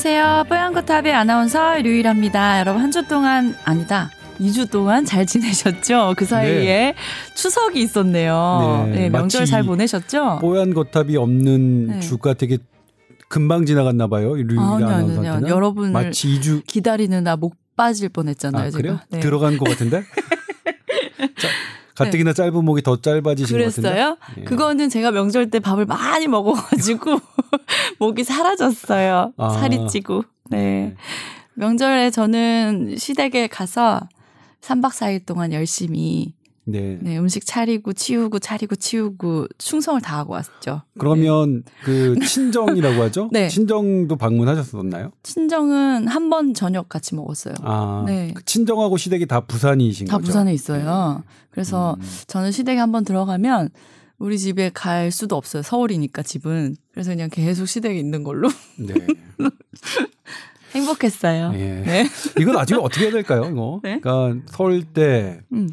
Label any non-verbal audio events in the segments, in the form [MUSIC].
안녕하세요. 뽀얀거탑의 아나운서 류일합니다. 여러분 한 주 동안 아니다. 2주 동안 잘 지내셨죠? 그 사이에 네. 추석이 있었네요. 네, 네 명절 잘 보내셨죠? 뽀얀 거탑이 없는 네. 주가 되게 금방 지나갔나 봐요. 류일 아, 아나운서한테는. 여러분을 마치 2주 기다리느라 목 빠질 뻔했잖아요. 아, 그래요? 네. 들어간 것 같은데? [LAUGHS] 자, 가뜩이나 네. 짧은 목이 더 짧아지신 그랬어요? 것 같은데. 예. 그거는 제가 명절 때 밥을 많이 먹어가지고 [LAUGHS] 목이 사라졌어요. 아. 살이 찌고. 네. 네. 명절에 저는 시댁에 가서 3박 4일 동안 열심히 네. 네. 음식 차리고 치우고 차리고 치우고 충성을 다하고 왔죠. 그러면 네. 그 친정이라고 하죠? [LAUGHS] 네. 친정도 방문하셨었나요? 친정은 한 번 저녁 같이 먹었어요. 아, 네. 그 친정하고 시댁이 다 부산이신 다 거죠? 다 부산에 있어요. 그래서 음. 저는 시댁에 한 번 들어가면 우리 집에 갈 수도 없어요. 서울이니까 집은. 그래서 그냥 계속 시댁에 있는 걸로. 네. [LAUGHS] 행복했어요. 예. 네. 이건 나중에 어떻게 해야 될까요? 이거. 네? 그러니까 서울 때 음.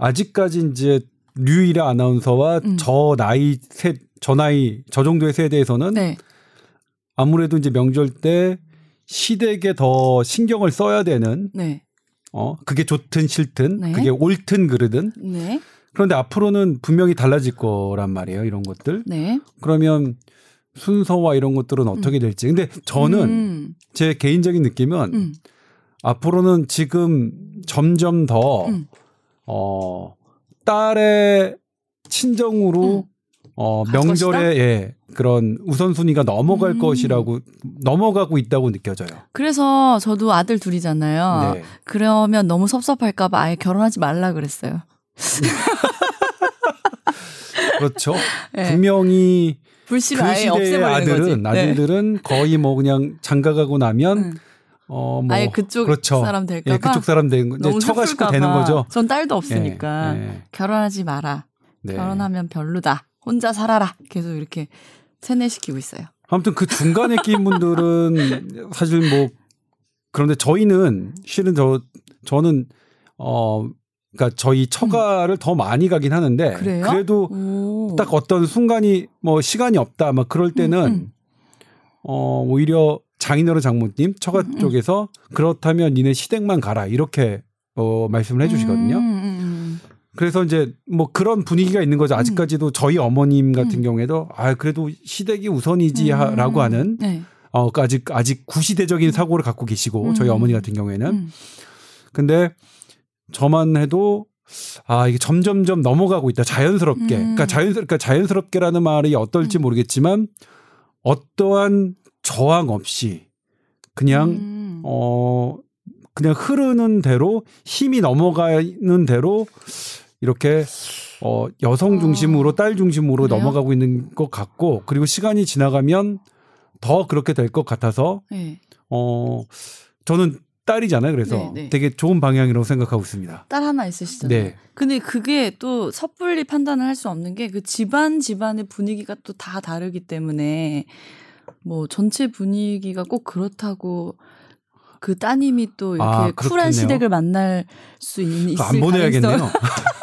아직까지 이제 류일아 아나운서와 음. 저 나이 세, 저 나이 저 정도의 세대에서는 네. 아무래도 이제 명절 때 시댁에 더 신경을 써야 되는 네. 어 그게 좋든 싫든 네. 그게 옳든 그르든 네. 그런데 앞으로는 분명히 달라질 거란 말이에요 이런 것들 네. 그러면 순서와 이런 것들은 음. 어떻게 될지 근데 저는 음. 제 개인적인 느낌은 음. 앞으로는 지금 점점 더 음. 어, 딸의 친정으로 음. 어, 명절에 예, 그런 우선순위가 넘어갈 음. 것이라고 넘어가고 있다고 느껴져요. 그래서 저도 아들 둘이잖아요. 네. 그러면 너무 섭섭할까봐 아예 결혼하지 말라 그랬어요. [LAUGHS] 그렇죠. 네. 분명히 불씨를 그 시대의 아들은 거지. 네. 아들들은 거의 뭐 그냥 장가가고 나면 음. 어, 뭐. 아예 그쪽 그렇죠. 사람 될까 봐. 예, 그쪽 사람 되는 거. 처가 식구 되는 거죠. 전 딸도 없으니까. 예, 예. 결혼하지 마라. 네. 결혼하면 별로다. 혼자 살아라. 계속 이렇게 세뇌시키고 있어요. 아무튼 그 중간에 끼인 분들은 사실 뭐 그런데 저희는 실은 저 저는 어 그러니까 저희 처가를 음. 더 많이 가긴 하는데 그래요? 그래도 오. 딱 어떤 순간이 뭐 시간이 없다 막 그럴 때는 음, 음. 어 오히려 장인어른 장모님 처가 음, 음. 쪽에서 그렇다면 니네 시댁만 가라. 이렇게 어 말씀을 해주시거든요. 음, 음, 음, 그래서 이제 뭐 그런 분위기가 있는 거죠. 아직까지도 저희 어머님 같은 경우에도 아 그래도 시댁이 우선이지라고 하는 네. 어 아직 아직 구시대적인 사고를 갖고 계시고 저희 어머니 같은 경우에는. 근데 저만 해도 아 이게 점점점 넘어가고 있다. 자연스럽게. 그러니까 자연스 그러니까 자연스럽게라는 말이 어떨지 모르겠지만 어떠한 저항 없이 그냥 음. 어 그냥 흐르는 대로 힘이 넘어가는 대로 이렇게 어 여성 중심으로 어. 딸 중심으로 그래요? 넘어가고 있는 것 같고 그리고 시간이 지나가면 더 그렇게 될 것 같아서 네. 어 저는 딸이잖아요. 그래서 네, 네. 되게 좋은 방향이라고 생각하고 있습니다. 딸 하나 있으시잖아요. 네. 근데 그게 또 섣불리 판단을 할 수 없는 게 그 집안 집안의 분위기가 또 다 다르기 때문에 뭐 전체 분위기가 꼭 그렇다고 그 따님이 또 이렇게 아, 쿨한 시댁을 만날 수 있는 안 보내야겠네요. [LAUGHS]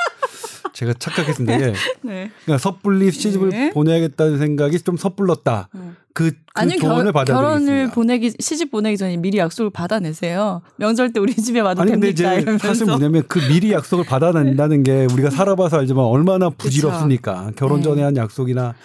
제가 착각했습니다. 예. 네. 그러니까 섣불리 시집을 네. 보내야겠다는 생각이 좀 섣불렀다. 음. 그, 그 아니, 조언을 받아 결혼을 보내기 시집 보내기 전에 미리 약속을 받아내세요. 명절 때 우리 집에 와도 아니, 됩니까? 이제. 사실 뭐냐면 그 미리 약속을 받아낸다는 게 우리가 살아봐서 알지만 얼마나 부질없으니까 그쵸. 결혼 전에 네. 한 약속이나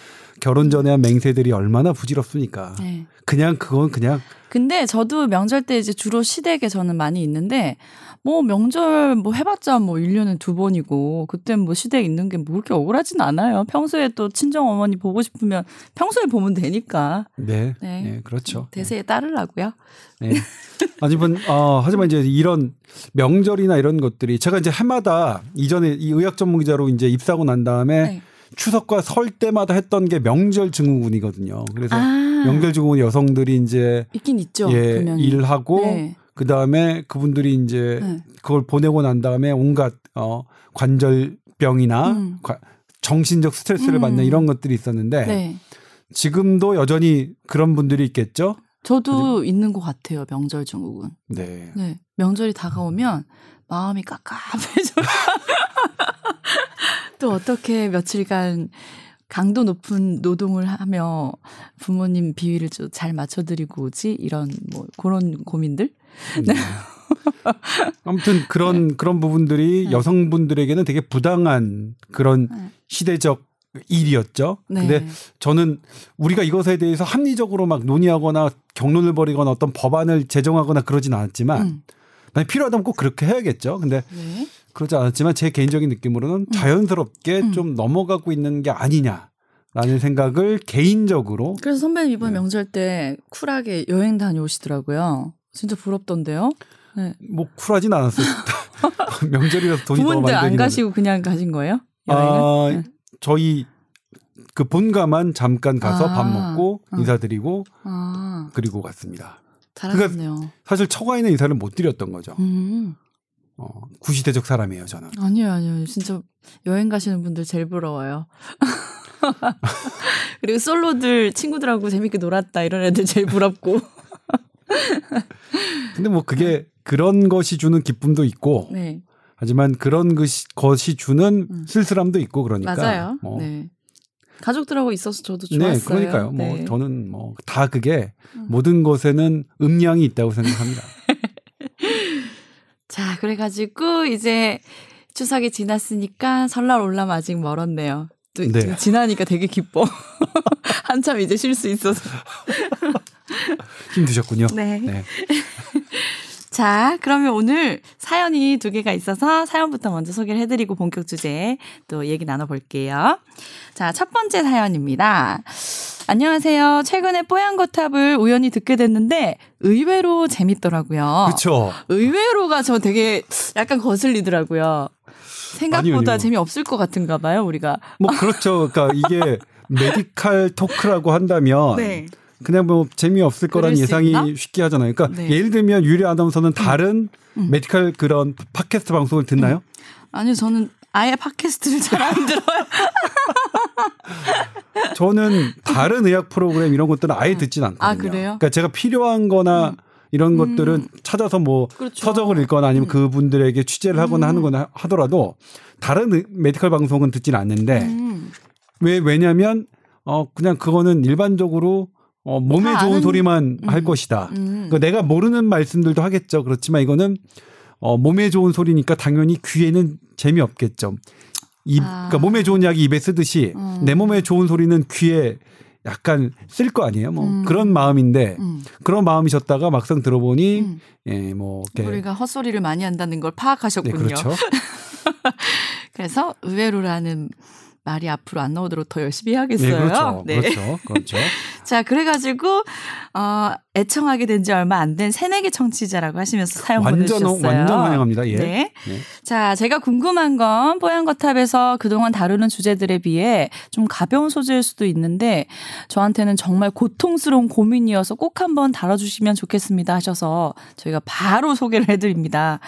결혼 전에 한 맹세들이 얼마나 부질없으니까. 네. 그냥 그건 그냥. 근데 저도 명절 때 이제 주로 시댁에 저는 많이 있는데 뭐 명절 뭐 해봤자 뭐 1년에 두 번이고 그땐 뭐 시댁에 있는 게 뭐 그렇게 억울하진 않아요. 평소에 또 친정 어머니 보고 싶으면 평소에 보면 되니까. 네. 네, 네 그렇죠. 대세에 따르라고요. 네. 하지만 어 하지만 이제 이런 명절이나 이런 것들이 제가 이제 해마다 이전에 이 의학 전문 기자로 이제 입사하고 난 다음에 네. 추석과 설 때마다 했던 게 명절 증후군이거든요. 그래서 아. 명절 증후군 여성들이 이제 있긴 있죠. 예, 분명히. 일하고 네. 그 다음에 그분들이 이제 네. 그걸 보내고 난 다음에 온갖 어 관절병이나 음. 정신적 스트레스를 음. 받는 이런 것들이 있었는데 네. 지금도 여전히 그런 분들이 있겠죠. 저도 그래. 있는 것 같아요 명절 증후군. 네. 네. 명절이 다가오면 마음이 깝깝해져. [LAUGHS] 또 어떻게 며칠간 강도 높은 노동을 하며 부모님 비위를 좀 잘 맞춰드리고 오지 이런 뭐 그런 고민들. 음. 네. [LAUGHS] 아무튼 그런 네. 그런 부분들이 네. 여성분들에게는 되게 부당한 그런 네. 시대적 일이었죠. 네. 근데 저는 우리가 이것에 대해서 합리적으로 막 논의하거나 경론을 벌이거나 어떤 법안을 제정하거나 그러진 않았지만 음. 만약 필요하다면 꼭 그렇게 해야겠죠. 근데 네. 그러지 않았지만 제 개인적인 느낌으로는 음. 자연스럽게 음. 좀 넘어가고 있는 게 아니냐 라는 생각을 개인적으로 그래서 선배님 이번 네. 명절 때 쿨하게 여행 다녀오시더라고요. 진짜 부럽던데요. 네. 뭐 쿨하진 않았어요. [LAUGHS] [LAUGHS] 명절이라서 돈이 더 많이 들긴 안 가시고 그냥 가신 거예요? 여행을? 아, 네. 저희 그 본가만 잠깐 가서 아, 밥 먹고 어. 인사드리고 아. 그리고 갔습니다. 잘하셨네요. 그러니까 사실 처가에는 인사를 못 드렸던 거죠. 음. 어, 구시대적 사람이에요, 저는. 아니요, 아니요. 진짜 여행 가시는 분들 제일 부러워요. [LAUGHS] 그리고 솔로들 친구들하고 재밌게 놀았다 이런 애들 제일 부럽고. [LAUGHS] 근데 뭐 그게 그런 것이 주는 기쁨도 있고 네. 하지만 그런 것이, 것이 주는 음. 쓸쓸함도 있고 그러니까 맞아요. 뭐. 네. 가족들하고 있어서 저도 네, 좋았어요. 네, 그러니까요. 뭐 네. 저는 뭐 다 그게 음. 모든 것에는 음량이 있다고 생각합니다. [LAUGHS] 자, 그래가지고 이제 추석이 지났으니까 설날 올람 아직 멀었네요. 또 네. 지나니까 되게 기뻐. [LAUGHS] 한참 이제 쉴 수 있어서. [LAUGHS] 힘드셨군요. 네. 네. 자, 그러면 오늘 사연이 두 개가 있어서 사연부터 먼저 소개를 해드리고 본격 주제 또 얘기 나눠볼게요. 자, 첫 번째 사연입니다. 안녕하세요. 최근에 뽀얀거탑을 우연히 듣게 됐는데 의외로 재밌더라고요. 그렇죠. 의외로가 저 되게 약간 거슬리더라고요. 생각보다 아니요, 아니요. 재미없을 것 같은가 봐요, 우리가. 뭐 그렇죠. 그러니까 이게 [LAUGHS] 메디칼 토크라고 한다면 네. 그냥 뭐 재미없을 거란 예상이 있나? 쉽게 하잖아요. 그러니까 네. 예를 들면 유리 아나운서는 음. 다른 음. 메디칼 그런 팟캐스트 방송을 듣나요? 음. 아니요, 저는 아예 팟캐스트를 잘 안 들어요. [LAUGHS] 저는 다른 의학 프로그램 이런 것들은 아예 음. 듣진 않거든요. 아, 그래요? 그러니까 제가 필요한 거나 음. 이런 것들은 음. 찾아서 뭐 그렇죠. 서적을 읽거나 아니면 음. 그분들에게 취재를 하거나 하는 거나 하더라도 다른 메디컬 방송은 듣진 않는데 왜 왜냐면 어 그냥 그거는 일반적으로 어, 몸에 좋은 아는... 소리만 음. 할 것이다. 음. 그러니까 내가 모르는 말씀들도 하겠죠. 그렇지만 이거는 어, 몸에 좋은 소리니까 당연히 귀에는 재미없겠죠. 입, 아. 그러니까 몸에 좋은 약이 입에 쓰듯이 음. 내 몸에 좋은 소리는 귀에 약간 쓸 거 아니에요. 뭐 음. 그런 마음인데 음. 그런 마음이셨다가 막상 들어보니 음. 예, 뭐 이렇게 우리가 헛소리를 많이 한다는 걸 파악하셨군요. 네, 그렇죠. [LAUGHS] 그래서 의외로라는 말이 앞으로 안 나오도록 더 열심히 해야겠어요. 네, 그렇죠. 네. 그렇죠. 그렇죠. 자, 그래가지고, 어, 애청하게 된 지 얼마 안 된 새내기 청취자라고 하시면서 사연 완전, 보내주셨어요. 완전 환영합니다. 예. 네. 네. 자, 제가 궁금한 건 뽀얀거탑에서 그동안 다루는 주제들에 비해 좀 가벼운 소재일 수도 있는데 저한테는 정말 고통스러운 고민이어서 꼭 한번 다뤄주시면 좋겠습니다 하셔서 저희가 바로 소개를 해드립니다.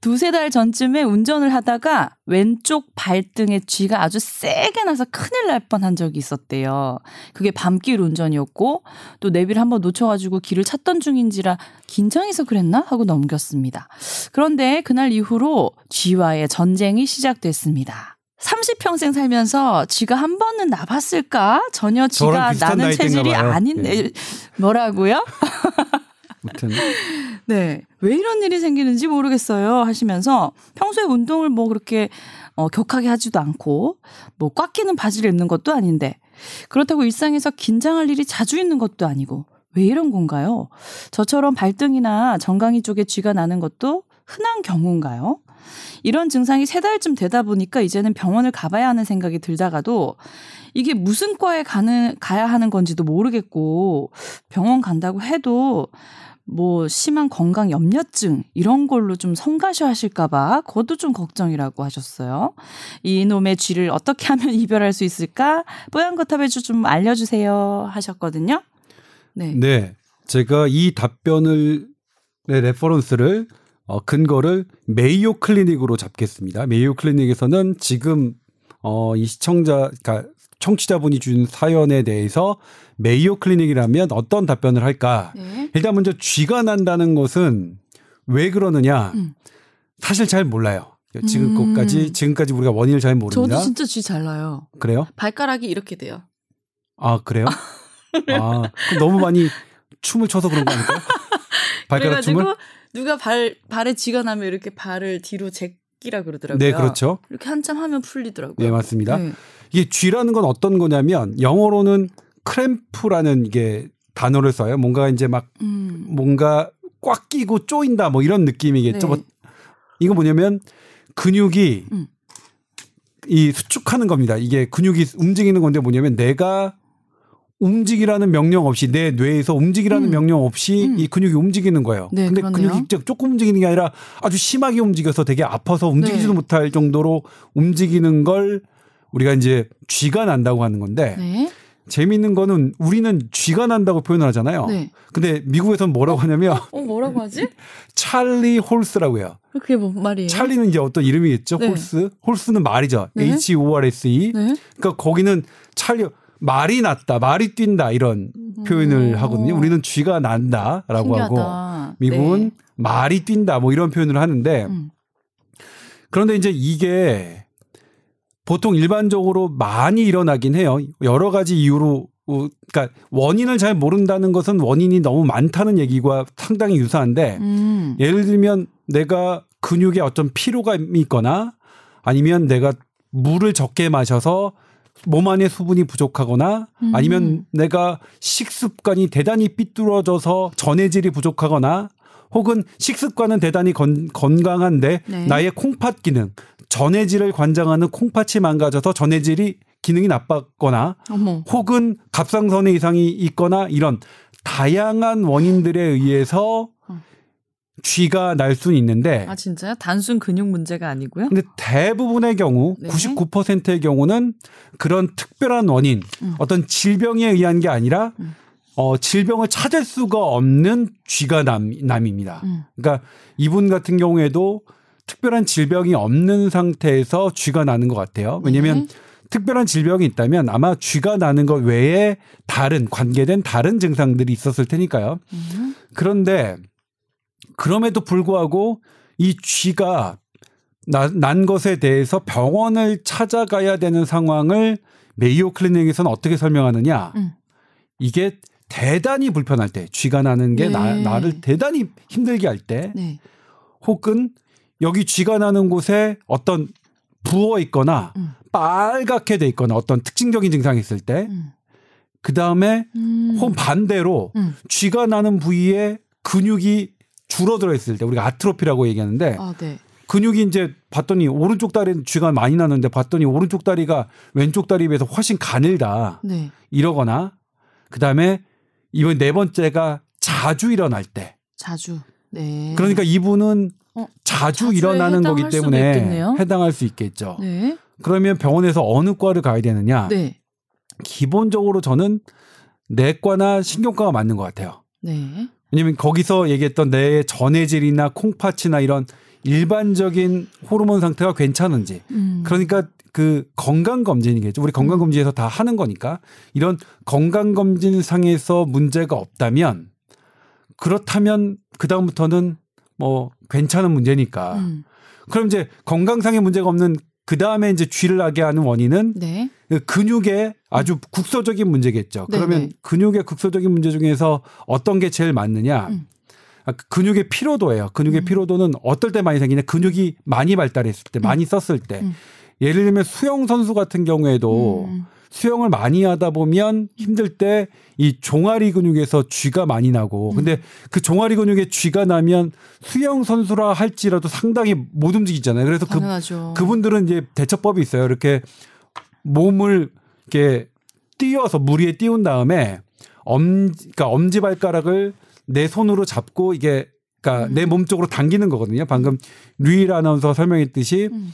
두세 달 전쯤에 운전을 하다가 왼쪽 발등에 쥐가 아주 세게 나서 큰일 날 뻔한 적이 있었대요. 그게 밤길 운전이었고 또 내비를 한번 놓쳐가지고 길을 찾던 중인지라 긴장해서 그랬나 하고 넘겼습니다. 그런데 그날 이후로 쥐와의 전쟁이 시작됐습니다. 30평생 살면서 쥐가 한 번은 나봤을까? 전혀 쥐가 나는 체질이 아닌데 네. 뭐라고요? [LAUGHS] 아무튼 [LAUGHS] 네. 왜 이런 일이 생기는지 모르겠어요 하시면서 평소에 운동을 뭐 그렇게 어, 격하게 하지도 않고 뭐 꽉 끼는 바지를 입는 것도 아닌데 그렇다고 일상에서 긴장할 일이 자주 있는 것도 아니고 왜 이런 건가요? 저처럼 발등이나 정강이 쪽에 쥐가 나는 것도 흔한 경우인가요? 이런 증상이 세 달쯤 되다 보니까 이제는 병원을 가봐야 하는 생각이 들다가도 이게 무슨 과에 가는, 가야 하는 건지도 모르겠고 병원 간다고 해도 뭐 심한 건강 염려증 이런 걸로 좀 성가셔 하실까봐 그것도 좀 걱정이라고 하셨어요. 이놈의 쥐를 어떻게 하면 [LAUGHS] 이별할 수 있을까? 뽀얀 거탑에서 좀 알려주세요 하셨거든요. 네. 네. 제가 이 답변을 네, reference를 어, 근거를 메이오 클리닉으로 잡겠습니다. 메이오 클리닉에서는 지금 어, 이 시청자, 그러니까 청취자분이 준 사연에 대해서 메이오 클리닉이라면 어떤 답변을 할까? 네. 일단 먼저 쥐가 난다는 것은 왜 그러느냐? 음. 사실 잘 몰라요. 지금까지 음. 지금까지 우리가 원인을 잘 모릅니다. 저도 진짜 쥐 잘 나요. 그래요? 발가락이 이렇게 돼요. 아 그래요? [LAUGHS] 아 너무 많이 춤을 춰서 그런 거 아닐까요? [LAUGHS] 발가락 춤을? 누가 발 발에 쥐가 나면 이렇게 발을 뒤로 제 끼라 그러더라고요. 네, 그렇죠. 이렇게 한참 하면 풀리더라고요. 네, 맞습니다. 네. 이게 쥐라는 건 어떤 거냐면 영어로는 크램프라는 이게 단어를 써요. 뭔가 이제 막 음. 뭔가 꽉 끼고 쪼인다 뭐 이런 느낌이겠죠. 네. 뭐 이거 뭐냐면 근육이 음. 이 수축하는 겁니다. 이게 근육이 움직이는 건데 뭐냐면 내가 움직이라는 명령 없이 내 뇌에서 움직이라는 음. 명령 없이 음. 이 근육이 움직이는 거예요. 네, 근데 그러네요. 근육이 조금 움직이는 게 아니라 아주 심하게 움직여서 되게 아파서 움직이지도 네. 못할 정도로 움직이는 걸 우리가 이제 쥐가 난다고 하는 건데 네. 재미있는 거는 우리는 쥐가 난다고 표현을 하잖아요. 네. 근데 미국에서는 뭐라고 하냐면 어, 뭐라고 하지? [LAUGHS] Charley horse라고 해요. 그게 뭐 말이에요? Charley는 이제 어떤 이름이겠죠? 네. Horse. Horse는 말이죠. 네. H O R S E. 네. 그러니까 거기는 Charley 말이 났다, 말이 뛴다 이런 표현을 오. 하거든요. 우리는 쥐가 난다라고 하고 미국은 네. 말이 뛴다 뭐 이런 표현을 하는데 음. 그런데 이제 이게 보통 일반적으로 많이 일어나긴 해요. 여러 가지 이유로 어, 그러니까 원인을 잘 모른다는 것은 원인이 너무 많다는 얘기와 상당히 유사한데 음. 예를 들면 내가 근육에 어떤 피로가 있거나 아니면 내가 물을 적게 마셔서 몸 안에 수분이 부족하거나 음. 아니면 내가 식습관이 대단히 삐뚤어져서 전해질이 부족하거나 혹은 식습관은 대단히 건, 건강한데 네. 나의 콩팥 기능 전해질을 관장하는 콩팥이 망가져서 전해질이 기능이 나빴거나 어머. 혹은 갑상선의 이상이 있거나 이런 다양한 원인들에 의해서 어. 쥐가 날 수는 있는데 아 진짜요? 단순 근육 문제가 아니고요? 근데 대부분의 경우 네. 99%의 경우는 그런 특별한 원인 음. 어떤 질병에 의한 게 아니라 음. 어, 질병을 찾을 수가 없는 쥐가 남, 남입니다. 음. 그러니까 이분 같은 경우에도 특별한 질병이 없는 상태에서 쥐가 나는 것 같아요. 왜냐하면 네. 특별한 질병이 있다면 아마 쥐가 나는 것 외에 다른 관계된 다른 증상들이 있었을 테니까요. 음. 그런데 그럼에도 불구하고 이 쥐가 나, 난 것에 대해서 병원을 찾아가야 되는 상황을 메이오 클리닉에서는 어떻게 설명하느냐. 음. 이게 대단히 불편할 때, 쥐가 나는 게 네. 나, 나를 대단히 힘들게 할 때, 네. 혹은 여기 쥐가 나는 곳에 어떤 부어 있거나 음. 빨갛게 돼 있거나 어떤 특징적인 증상이 있을 때, 음. 그 다음에 음. 혹 반대로 음. 쥐가 나는 부위에 근육이 줄어들어 있을 때 우리가 아트로피라고 얘기하는데 아, 네. 근육이 이제 봤더니 오른쪽 다리는 쥐가 많이 나는데 봤더니 오른쪽 다리가 왼쪽 다리에 비해서 훨씬 가늘다. 네. 이러거나 그다음에 이번 네 번째가 자주 일어날 때. 자주. 네. 그러니까 이분은 어, 자주 일어나는 거기 때문에 해당할 수 있겠죠. 네. 그러면 병원에서 어느 과를 가야 되느냐? 네. 기본적으로 저는 내과나 신경과가 맞는 것 같아요. 네. 왜냐면 거기서 얘기했던 내 전해질이나 콩팥이나 이런 일반적인 호르몬 상태가 괜찮은지. 음. 그러니까 그 건강 검진이겠죠. 우리 건강 검진에서 다 하는 거니까 이런 건강 검진 상에서 문제가 없다면 그렇다면 그 다음부터는 뭐 괜찮은 문제니까. 음. 그럼 이제 건강상의 문제가 없는 그 다음에 이제 쥐를 나게 하는 원인은 네. 그 근육의 아주 국소적인 문제겠죠. 네 그러면 네. 근육의 국소적인 문제 중에서 어떤 게 제일 많느냐? 음. 아, 그 근육의 피로도예요. 근육의 음. 피로도는 어떨 때 많이 생기냐? 근육이 많이 발달했을 때, 음. 많이 썼을 때. 음. 예를 들면 수영 선수 같은 경우에도 음. 수영을 많이 하다 보면 힘들 때 이 종아리 근육에서 쥐가 많이 나고 근데 음. 그 종아리 근육에 쥐가 나면 수영 선수라 할지라도 상당히 못 움직이잖아요. 그래서 그, 그분들은 이제 대처법이 있어요. 이렇게 몸을 이렇게 띄워서 물 위에 띄운 다음에 엄 그러니까 엄지 발가락을 내 손으로 잡고 이게 그러니까 음. 내몸 쪽으로 당기는 거거든요. 방금 류일 아나운서 설명했듯이 음.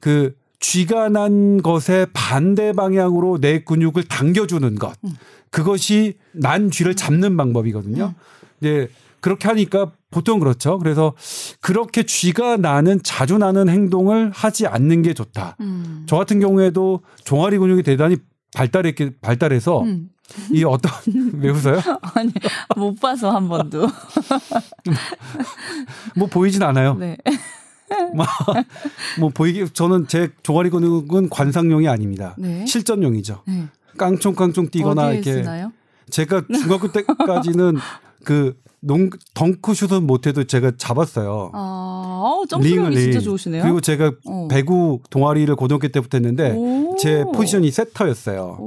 그 쥐가 난 것의 반대 방향으로 내 근육을 당겨주는 것. 음. 그것이 난 쥐를 잡는 방법이거든요. 네. 그렇게 하니까 보통 그렇죠. 그래서 그렇게 쥐가 나는 자주 나는 행동을 하지 않는 게 좋다. 음. 저 같은 경우에도 종아리 근육이 대단히 발달했게 발달해서 음. 이 어떤 [LAUGHS] 왜 웃어요? 아니 못 봐서 한 번도 [LAUGHS] 뭐 보이진 않아요. 네. 뭐 보이게 저는 제 종아리 근육은 관상용이 아닙니다. 네. 실전용이죠. 네. 깡총깡총 뛰거나 이렇게 쓰나요? 제가 중학교 때까지는 [LAUGHS] 그 농, 덩크슛은 못해도 제가 잡았어요. 아, 점프력이 진짜 좋으시네요. 그리고 제가 어. 배구 동아리를 고등학교 때부터 했는데 제 포지션이 세터였어요.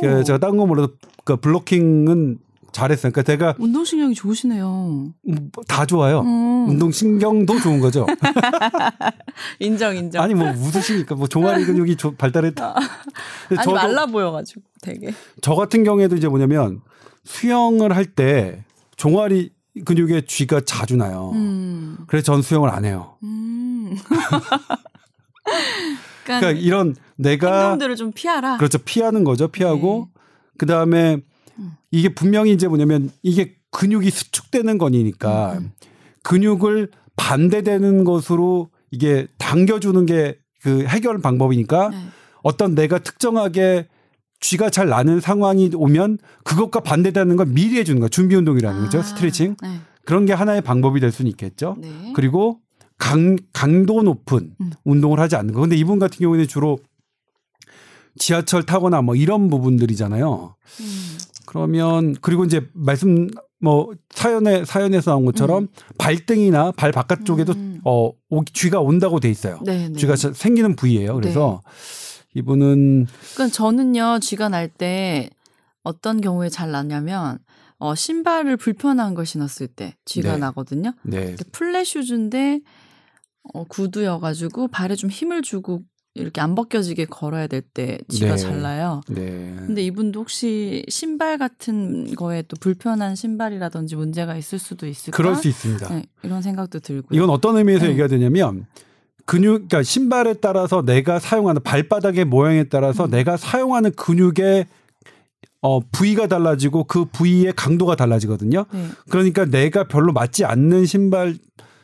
그러니까 제가 딴 거 몰라도 그 블로킹은 잘했어요. 그러니까 제가 운동신경이 좋으시네요. 음, 다 좋아요. 음. 운동신경도 좋은 거죠. [LAUGHS] 인정, 인정. 아니 뭐 웃으시니까 뭐 종아리 근육이 발달했다. 아니 말라 보여가지고 되게. 저 같은 경우에도 이제 뭐냐면 수영을 할 때 종아리 근육에 쥐가 자주 나요. 음. 그래서 전 수영을 안 해요. 음. [LAUGHS] 그러니까, 그러니까, 이런 내가 행동들을 좀 피하라. 그렇죠. 피하는 거죠. 피하고 네. 그 다음에 이게 분명히 이제 뭐냐면 이게 근육이 수축되는 거니까 음, 음. 근육을 반대되는 것으로 이게 당겨주는 게 그 해결 방법이니까 네. 어떤 내가 특정하게 쥐가 잘 나는 상황이 오면 그것과 반대되는 걸 미리 해주는 거야. 준비 운동이라는 아, 거죠. 스트레칭. 네. 그런 게 하나의 방법이 될 수는 있겠죠. 네. 그리고 강, 강도 높은 음. 운동을 하지 않는 거. 근데 이분 같은 경우에는 주로 지하철 타거나 뭐 이런 부분들이잖아요. 음. 그러면 그리고 이제 말씀 뭐 사연에 사연에서 나온 것처럼 음. 발등이나 발 바깥쪽에도 음. 어 쥐가 온다고 돼 있어요. 네네. 네. 쥐가 생기는 부위예요. 그래서 네. 이분은 그러니까 저는요 쥐가 날 때 어떤 경우에 잘 나냐면 어 신발을 불편한 걸 신었을 때 쥐가 네. 나거든요. 네. 플랫 슈즈인데 어 구두여가지고 발에 좀 힘을 주고 이렇게 안 벗겨지게 걸어야 될 때 쥐가 네. 잘 나요. 네. 근데 이분도 혹시 신발 같은 거에 또 불편한 신발이라든지 문제가 있을 수도 있을까? 그럴 수 있습니다. 네, 이런 생각도 들고. 이건 어떤 의미에서 네. 얘기가 되냐면 근육, 그러니까 신발에 따라서 내가 사용하는 발바닥의 모양에 따라서 음. 내가 사용하는 근육의 어, 부위가 달라지고 그 부위의 강도가 달라지거든요. 네. 그러니까 내가 별로 맞지 않는 신발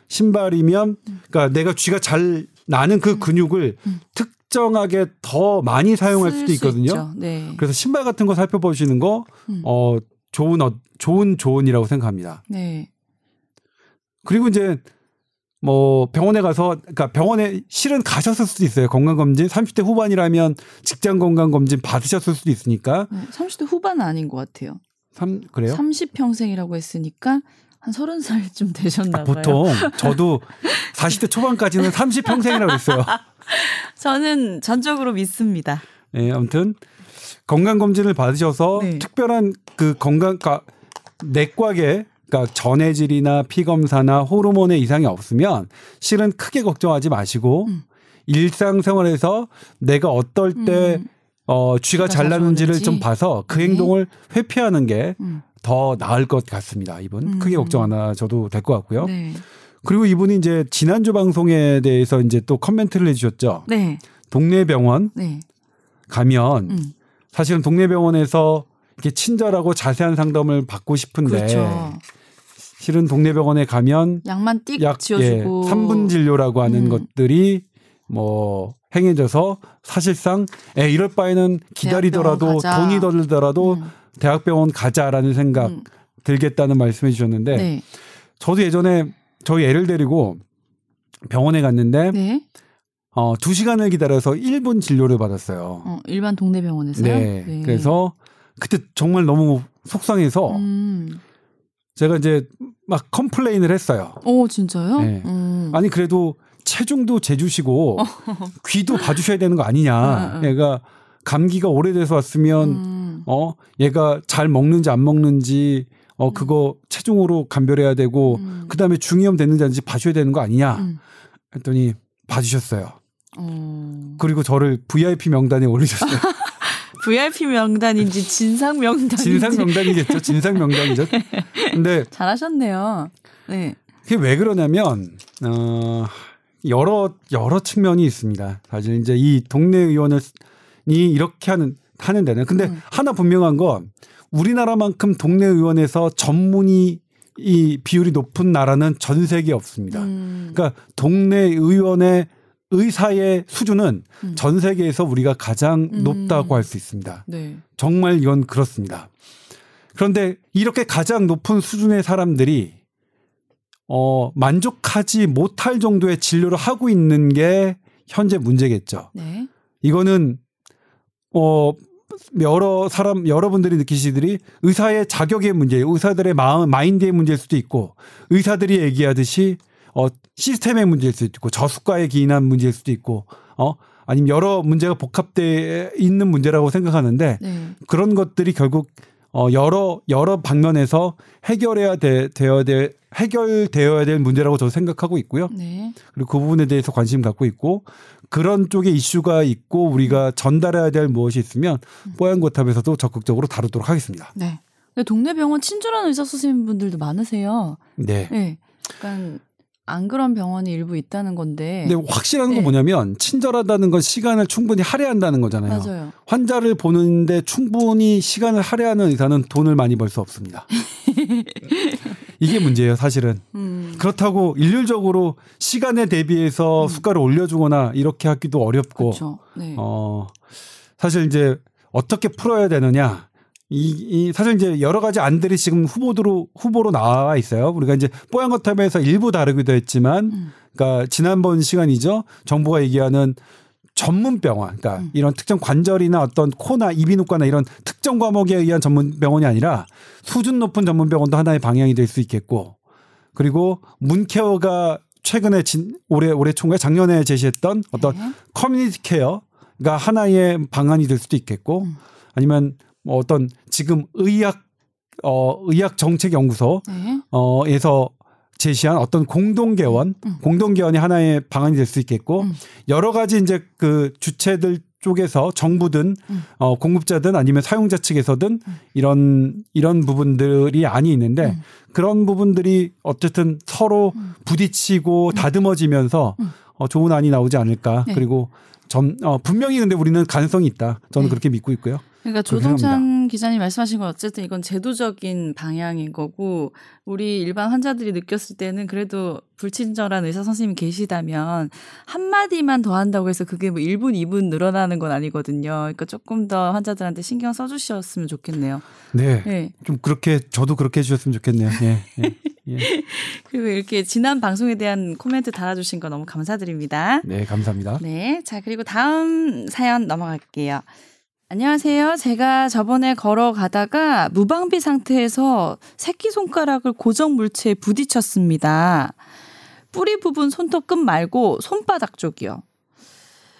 신발이면 음. 그러니까 내가 쥐가 잘 나는 그 음. 근육을 음. 특정하게 더 많이 사용할 수도 있거든요. 네. 그래서 신발 같은 거 살펴보시는 거, 음. 어, 좋은, 어, 좋은 조언이라고 생각합니다. 네. 그리고 이제 뭐 병원에 가서 그러니까 병원에 실은 가셨을 수도 있어요. 건강검진 30대 후반이라면 직장 건강검진 받으셨을 수도 있으니까. 30대 후반은 아닌 것 같아요. 3 그래요? 30평생이라고 했으니까 한 서른 살쯤 되셨나 봐요. 보통 저도 40대 초반까지는 30평생이라고 했어요. [LAUGHS] 저는 전적으로 믿습니다. 네, 아무튼 건강 검진을 받으셔서 네. 특별한 그 건강 과 그러니까 내과계 그러니까 전해질이나 피 검사나 호르몬의 이상이 없으면 실은 크게 걱정하지 마시고 음. 일상생활에서 내가 어떨 때 음. 어, 쥐가 잘 나는지를 좀 봐서 그 네. 행동을 회피하는 게 음. 더 나을 것 같습니다. 이분 음. 크게 걱정 안 하셔도 될 것 같고요. 네. 그리고 이분이 이제 지난주 방송에 대해서 이제 또 커멘트를 해주셨죠. 네. 동네 병원 네. 가면 음. 사실은 동네 병원에서 이렇게 친절하고 자세한 상담을 받고 싶은데 그렇죠. 실은 동네 병원에 가면 약만 띡 약, 지어주고 예, 3분 진료라고 하는 음. 것들이 뭐 행해져서 사실상 에 이럴 바에는 기다리더라도 돈이 더 들더라도 음. 대학병원 가자라는 생각 음. 들겠다는 말씀해 주셨는데 네. 저도 예전에 저희 애를 데리고 병원에 갔는데 네. 어, 2시간을 기다려서 1분 진료를 받았어요. 어, 일반 동네 병원에서요? 네. 네. 그래서 그때 정말 너무 속상해서 음. 제가 이제 막 컴플레인을 했어요. 오, 진짜요? 네. 음. 아니 그래도 체중도 재주시고 귀도 봐주셔야 되는 거 아니냐. 얘가 감기가 오래돼서 왔으면 음. 어 얘가 잘 먹는지 안 먹는지 어 음. 그거 체중으로 감별해야 되고 음. 그다음에 중이염 됐는지 아닌지 봐줘야 되는 거 아니냐 음. 했더니 봐주셨어요. 어. 그리고 저를 VIP 명단에 올리셨어요. [LAUGHS] VIP 명단인지 진상 명단인지 진상 명단이겠죠. 진상 명단이죠. 근데 [LAUGHS] 잘하셨네요. 네. 그게 왜 그러냐면 어 여러 여러 측면이 있습니다. 사실 이제 이 동네 의원을 이 이렇게 하는 하는 데는 근데 음. 하나 분명한 건 우리나라만큼 동네 의원에서 전문이 이 비율이 높은 나라는 전 세계에 없습니다. 음. 그러니까 동네 의원의 의사의 수준은 음. 전 세계에서 우리가 가장 음. 높다고 할 수 있습니다. 네. 정말 이건 그렇습니다. 그런데 이렇게 가장 높은 수준의 사람들이 어, 만족하지 못할 정도의 진료를 하고 있는 게 현재 문제겠죠. 네. 이거는 어 여러 사람 여러분들이 느끼시들이 의사의 자격의 문제, 의사들의 마음 마인드의 문제일 수도 있고 의사들이 얘기하듯이 어 시스템의 문제일 수도 있고 저수가에 기인한 문제일 수도 있고 어 아니면 여러 문제가 복합돼 있는 문제라고 생각하는데 네. 그런 것들이 결국 어 여러 여러 방면에서 해결해야 돼 되어야 될 해결되어야 될 문제라고 저는 생각하고 있고요. 네. 그리고 그 부분에 대해서 관심 갖고 있고 그런 쪽에 이슈가 있고 우리가 전달해야 될 무엇이 있으면 음. 뽀얀거탑에서도 적극적으로 다루도록 하겠습니다. 네. 동네 병원 친절한 의사 선생님분들도 많으세요. 네. 네. 그러니까 안 그런 병원이 일부 있다는 건데. 근데 확실한 건 네. 뭐냐면 친절하다는 건 시간을 충분히 할애한다는 거잖아요. 맞아요. 환자를 보는데 충분히 시간을 할애하는 의사는 돈을 많이 벌 수 없습니다. [LAUGHS] 이게 문제예요, 사실은. 음. 그렇다고 일률적으로 시간에 대비해서 음. 수가를 올려주거나 이렇게 하기도 어렵고. 네. 어, 사실 이제 어떻게 풀어야 되느냐. 이, 이 사실 이제 여러 가지 안들이 지금 후보로 후보로 나와 있어요. 우리가 이제 뽀얀 거탑에서 일부 다루기도 했지만, 음. 그러니까 지난번 시간이죠. 정부가 얘기하는 전문 병원, 그러니까 음. 이런 특정 관절이나 어떤 코나 이비인후과나 이런 특정 과목에 의한 전문 병원이 아니라 수준 높은 전문 병원도 하나의 방향이 될 수 있겠고, 그리고 문케어가 최근에 진, 올해 올해 총괄 작년에 제시했던 어떤 네. 커뮤니티 케어가 하나의 방안이 될 수도 있겠고, 음. 아니면 뭐 어떤 지금 의학 어 의학 정책 연구소 네. 어에서 제시한 어떤 공동 개원, 음. 공동 개원이 하나의 방안이 될 수 있겠고 음. 여러 가지 이제 그 주체들 쪽에서 정부든 음. 어 공급자든 아니면 사용자 측에서든 음. 이런 이런 부분들이 안이 있는데 음. 그런 부분들이 어쨌든 서로 음. 부딪히고 다듬어지면서 어 좋은 안이 나오지 않을까. 네. 그리고 점, 어, 분명히 근데 우리는 가능성이 있다. 저는 네. 그렇게 믿고 있고요. 그러니까 조동찬 기자님 말씀하신 건 어쨌든 이건 제도적인 방향인 거고 우리 일반 환자들이 느꼈을 때는 그래도 불친절한 의사 선생님이 계시다면 한 마디만 더 한다고 해서 그게 뭐 1분, 2분 늘어나는 건 아니거든요. 그러니까 조금 더 환자들한테 신경 써 주셨으면 좋겠네요. 네. 네. 좀 그렇게 저도 그렇게 해 주셨으면 좋겠네요. 예. 예. 예. [LAUGHS] 그리고 이렇게 지난 방송에 대한 코멘트 달아주신 거 너무 감사드립니다. 네, 감사합니다. 네. 자, 그리고 다음 사연 넘어갈게요. 안녕하세요. 제가 저번에 걸어가다가 무방비 상태에서 새끼손가락을 고정 물체에 부딪혔습니다. 뿌리 부분 손톱 끝 말고 손바닥 쪽이요.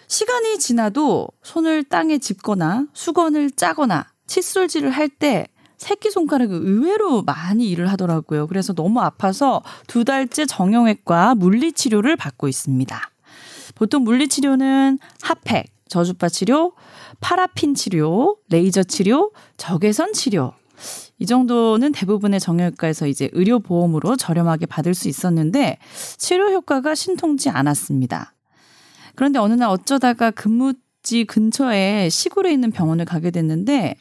시간이 지나도 손을 땅에 짚거나 수건을 짜거나 칫솔질을 할 때 새끼손가락이 의외로 많이 일을 하더라고요. 그래서 너무 아파서 두 달째 정형외과 물리치료를 받고 있습니다. 보통 물리치료는 핫팩, 저주파 치료, 파라핀 치료, 레이저 치료, 적외선 치료. 이 정도는 대부분의 정형외과에서 이제 의료보험으로 저렴하게 받을 수 있었는데 치료 효과가 신통치 않았습니다. 그런데 어느 날 어쩌다가 근무지 근처에 시골에 있는 병원을 가게 됐는데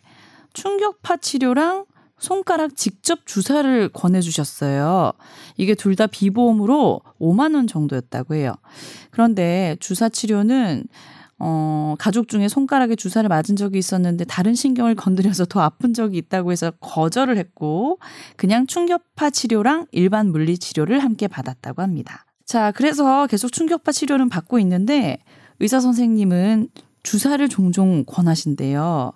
충격파 치료랑 손가락 직접 주사를 권해주셨어요. 이게 둘 다 비보험으로 5만원 정도였다고 해요. 그런데 주사 치료는 어, 가족 중에 손가락에 주사를 맞은 적이 있었는데 다른 신경을 건드려서 더 아픈 적이 있다고 해서 거절을 했고 그냥 충격파 치료랑 일반 물리 치료를 함께 받았다고 합니다. 자, 그래서 계속 충격파 치료는 받고 있는데 의사 선생님은 주사를 종종 권하신대요.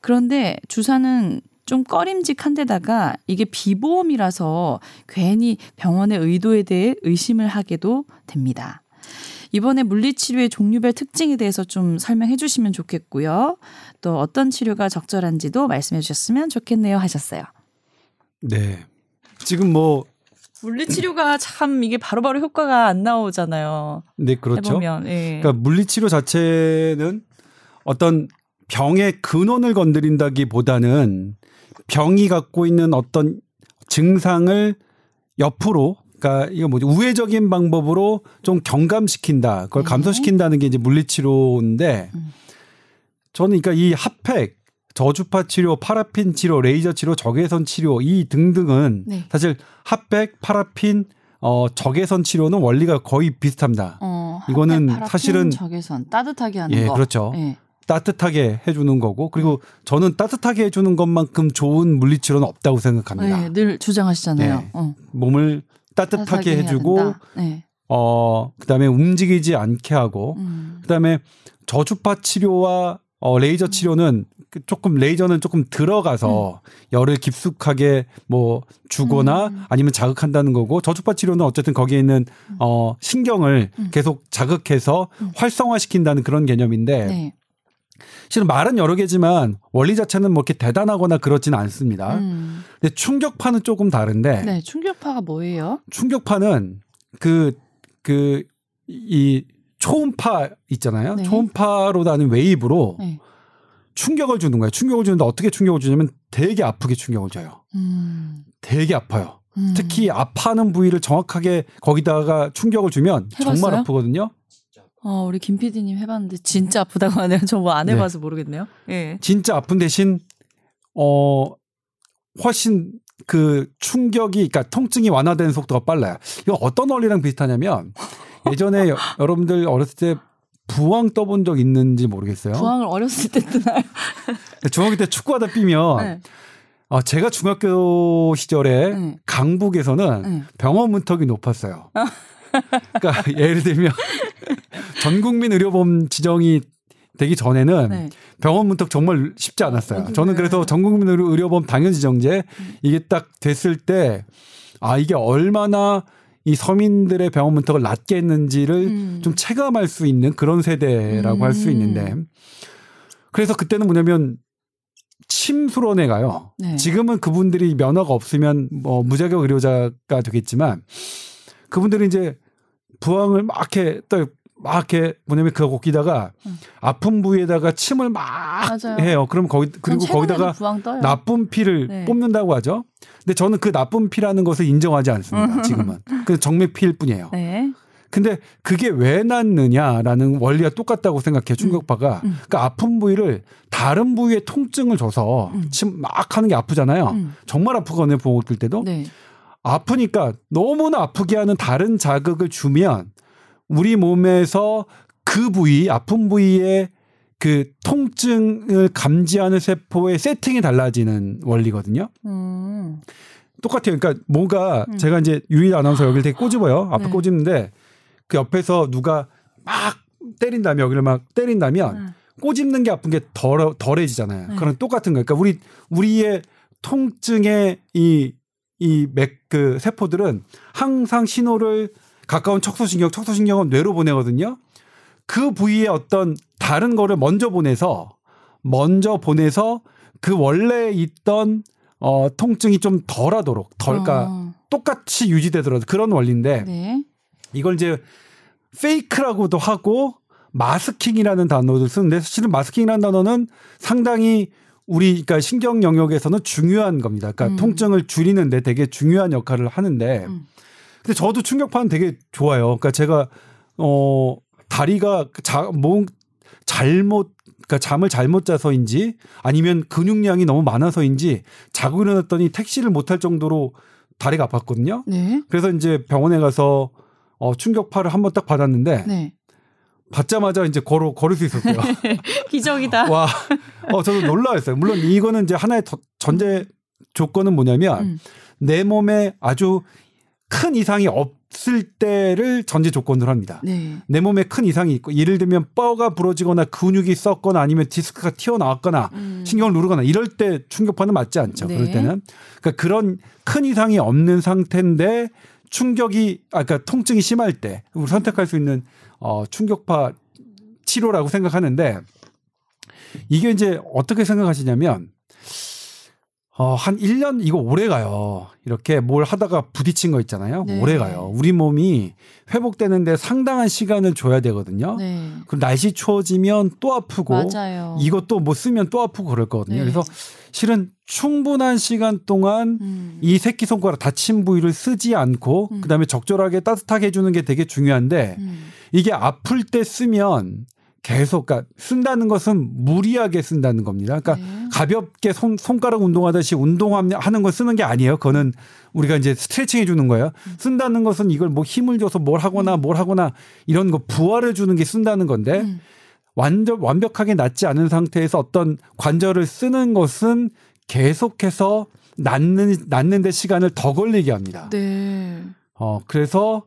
그런데 주사는 좀 꺼림직한 데다가 이게 비보험이라서 괜히 병원의 의도에 대해 의심을 하게도 됩니다. 이번에 물리치료의 종류별 특징에 대해서 좀 설명해 주시면 좋겠고요. 또 어떤 치료가 적절한지도 말씀해 주셨으면 좋겠네요 하셨어요. 네. 지금 뭐 물리치료가 참 이게 바로바로 효과가 안 나오잖아요. 네, 그렇죠. 해보면, 예. 그러니까 물리치료 자체는 어떤 병의 근원을 건드린다기보다는 병이 갖고 있는 어떤 증상을 옆으로 그러니까 이거 뭐지 우회적인 방법으로 좀 경감시킨다. 그걸 네. 감소시킨다는 게 이제 물리치료인데 저는 그러니까 이 핫팩 저주파 치료, 파라핀 치료, 레이저 치료, 적외선 치료 이 등등은 네. 사실 핫팩, 파라핀, 어 적외선 치료는 원리가 거의 비슷합니다. 어, 이거는 파라핀, 사실은 적외선 따뜻하게 하는 예, 거. 그렇죠. 네. 따뜻하게 해주는 거고 그리고 네. 저는 따뜻하게 해주는 것만큼 좋은 물리치료는 없다고 생각합니다. 네, 늘 주장하시잖아요. 네. 어. 몸을 따뜻하게 해주고 네. 어 그다음에 움직이지 않게 하고 음. 그다음에 저주파 치료와 어 레이저 치료는 그 조금 레이저는 조금 들어가서 음. 열을 깊숙하게 뭐 주거나 음. 아니면 자극한다는 거고 저주파 치료는 어쨌든 거기에 있는 음. 어 신경을 음. 계속 자극해서 음. 활성화시킨다는 그런 개념인데 네. 실은 말은 여러 개지만 원리 자체는 뭐 이렇게 대단하거나 그렇지는 않습니다. 음. 근데 충격파는 조금 다른데. 네, 충격파가 뭐예요? 충격파는 그 그 이 초음파 있잖아요. 네. 초음파로 나는 웨이브로 네. 충격을 주는 거예요. 충격을 주는데 어떻게 충격을 주냐면 되게 아프게 충격을 줘요. 음. 되게 아파요. 음. 특히 아파하는 부위를 정확하게 거기다가 충격을 주면 해봤어요? 정말 아프거든요. 어, 우리 김 PD님 해봤는데 진짜 아프다고 하네요. 저 뭐 안 해봐서 네. 모르겠네요. 예. 진짜 아픈 대신 어 훨씬 그 충격이 그러니까 통증이 완화되는 속도가 빨라요. 이거 어떤 원리랑 비슷하냐면 예전에 여, [LAUGHS] 여러분들 어렸을 때 부항 떠본 적 있는지 모르겠어요. 부항을 어렸을 때 뜨나요? 중학교 때 축구하다 삐면 네. 어, 제가 중학교 시절에 네. 강북에서는 네. 병원 문턱이 높았어요. 그러니까 예를 들면 [LAUGHS] 전 국민 의료보험 지정이 되기 전에는 네. 병원 문턱 정말 쉽지 않았어요. 어, 저는 그래서 전 국민 의료보험 당연 지정제 음. 이게 딱 됐을 때 아 이게 얼마나 이 서민들의 병원 문턱을 낮게 했는지를 음. 좀 체감할 수 있는 그런 세대라고 음. 할수 있는데 그래서 그때는 뭐냐면 침수론에 가요. 네. 지금은 그분들이 면허가 없으면 뭐 무자격 의료자가 되겠지만 그분들이 이제 부항을 막 이렇게 또 막 이렇게 뭐냐면 그 거기다가 음. 아픈 부위에다가 침을 막 맞아요. 해요. 그럼 거기 그리고 거기다가 나쁜 피를 네. 뽑는다고 하죠. 근데 저는 그 나쁜 피라는 것을 인정하지 않습니다. 지금은. 그 정맥 피일 뿐이에요. 네. 근데 그게 왜 낫느냐라는 원리가 똑같다고 생각해요. 충격파가. 음. 음. 그러니까 아픈 부위를 다른 부위에 통증을 줘서 음. 침막 하는 게 아프잖아요. 음. 정말 아프거든요. 부엉 뜰 때도. 네. 아프니까 너무나 아프게 하는 다른 자극을 주면 우리 몸에서 그 부위, 아픈 부위에 그 통증을 감지하는 세포의 세팅이 달라지는 원리거든요. 음. 똑같아요. 그러니까 뭐가 음. 제가 이제 유일 아나운서 여기를 되게 꼬집어요. 앞에 네. 꼬집는데 그 옆에서 누가 막 때린다면 여기를 막 때린다면 음. 꼬집는 게 아픈 게 덜, 덜해지잖아요. 네. 그런 똑같은 거예요. 그러니까 우리 우리의 통증의 이 이 맥 그 세포들은 항상 신호를 가까운 척소신경, 척소신경은 뇌로 보내거든요. 그 부위에 어떤 다른 거를 먼저 보내서 먼저 보내서 그 원래 있던 어 통증이 좀 덜하도록 덜까 어. 똑같이 유지되더라도 그런 원리인데 네. 이걸 이제 페이크라고도 하고 마스킹이라는 단어도 쓰는데 사실은 마스킹이라는 단어는 상당히 우리 그러니까 신경 영역에서는 중요한 겁니다. 그러니까 음. 통증을 줄이는데 되게 중요한 역할을 하는데 음. 근데 저도 충격파는 되게 좋아요. 그러니까 제가 어 다리가 자, 뭐 잘못 그러니까 잠을 잘못 자서인지 아니면 근육량이 너무 많아서인지 자고 일어났더니 택시를 못 탈 정도로 다리가 아팠거든요. 네. 그래서 이제 병원에 가서 어 충격파를 한 번 딱 받았는데 네. 받자마자 이제 걸어 걸을 수 있었어요. [LAUGHS] 기적이다. 와, 어 저도 놀라웠어요. 물론 이거는 이제 하나의 전제 조건은 뭐냐면 음. 내 몸에 아주 큰 이상이 없을 때를 전제 조건으로 합니다. 네. 내 몸에 큰 이상이 있고 예를 들면 뼈가 부러지거나 근육이 썩거나 아니면 디스크가 튀어나왔거나 음. 신경을 누르거나 이럴 때 충격파는 맞지 않죠. 네. 그럴 때는 그러니까 그런 큰 이상이 없는 상태인데 충격이 아까 그러니까 통증이 심할 때 우리 선택할 수 있는 어 충격파 치료라고 생각하는데 이게 이제 어떻게 생각하시냐면 어, 한 1년, 이거 오래 가요. 이렇게 뭘 하다가 부딪힌 거 있잖아요. 네. 오래 가요. 우리 몸이 회복되는데 상당한 시간을 줘야 되거든요. 네. 그럼 날씨 추워지면 또 아프고 맞아요. 이것도 뭐 쓰면 또 아프고 그럴 거거든요. 네. 그래서 실은 충분한 시간 동안 음. 이 새끼손가락 다친 부위를 쓰지 않고 음. 그 다음에 적절하게 따뜻하게 해주는 게 되게 중요한데 음. 이게 아플 때 쓰면 계속 그러니까 쓴다는 것은 무리하게 쓴다는 겁니다. 그러니까 네. 가볍게 손, 손가락 운동하듯이 운동하는 걸 쓰는 게 아니에요. 그거는 우리가 이제 스트레칭 해주는 거예요. 음. 쓴다는 것은 이걸 뭐 힘을 줘서 뭘 하거나 음. 뭘 하거나 이런 거 부활을 주는 게 쓴다는 건데 음. 완전 완벽하게 낫지 않은 상태에서 어떤 관절을 쓰는 것은 계속해서 낫는 낫는데 시간을 더 걸리게 합니다. 네. 어 그래서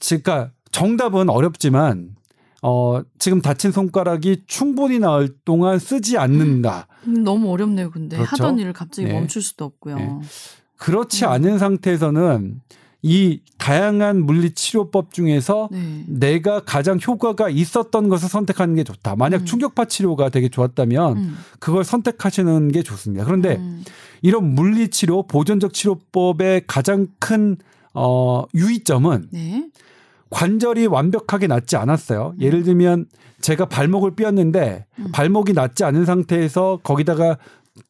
그러니까 정답은 어렵지만 어 지금 다친 손가락이 충분히 나을 동안 쓰지 않는다. 음, 너무 어렵네요. 근데 그렇죠? 하던 일을 갑자기 네. 멈출 수도 없고요. 네. 그렇지 음. 않은 상태에서는 이 다양한 물리 치료법 중에서 네. 내가 가장 효과가 있었던 것을 선택하는 게 좋다. 만약 음. 충격파 치료가 되게 좋았다면 음. 그걸 선택하시는 게 좋습니다. 그런데 음. 이런 물리 치료, 보존적 치료법의 가장 큰 어, 유의점은 네. 관절이 완벽하게 낫지 않았어요. 음. 예를 들면 제가 발목을 삐었는데 음. 발목이 낫지 않은 상태에서 거기다가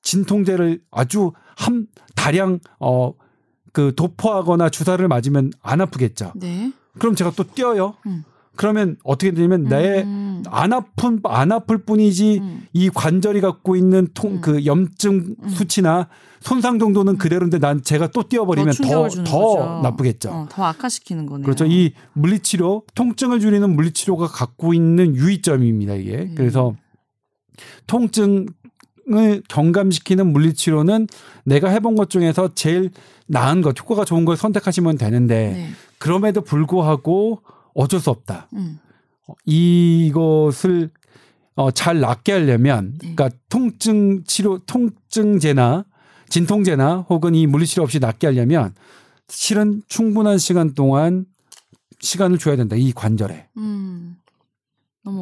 진통제를 아주 한 다량 어 그 도포하거나 주사를 맞으면 안 아프겠죠. 네. 그럼 제가 또 뛰어요. 음. 그러면 어떻게 되냐면 내안 음. 아픈 안 아플 뿐이지 음. 이 관절이 갖고 있는 통그 음. 염증 음. 수치나 손상 정도는 그대로인데 난 제가 또 뛰어버리면 더 더 나쁘겠죠. 어, 더 악화시키는 거네요. 그렇죠. 이 물리치료 통증을 줄이는 물리치료가 갖고 있는 유의점입니다. 이게 음. 그래서 통증 을 경감시키는 물리치료는 내가 해본 것 중에서 제일 나은 것, 효과가 좋은 걸 선택하시면 되는데 네. 그럼에도 불구하고 어쩔 수 없다. 음. 어, 이것을 어, 잘 낫게 하려면, 네. 그러니까 통증 치료, 통증제나 진통제나 혹은 이 물리치료 없이 낫게 하려면 실은 충분한 시간 동안 시간을 줘야 된다. 이 관절에. 음.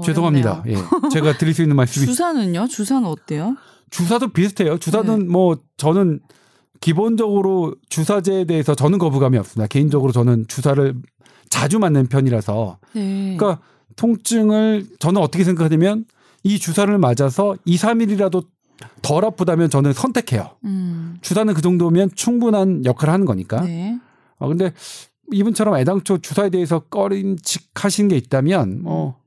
죄송합니다. 예. 제가 드릴 수 있는 말씀이 [LAUGHS] 주사는요? 주사는 어때요? 주사도 비슷해요. 주사는 네. 뭐 저는 기본적으로 주사제에 대해서 저는 거부감이 없습니다. 개인적으로 저는 주사를 자주 맞는 편이라서. 네. 그러니까 통증을 저는 어떻게 생각하냐면 이 주사를 맞아서 2, 3일이라도 덜 아프다면 저는 선택해요. 음. 주사는 그 정도면 충분한 역할을 하는 거니까. 네. 어, 근데 이분처럼 애당초 주사에 대해서 꺼림칙하신 게 있다면 뭐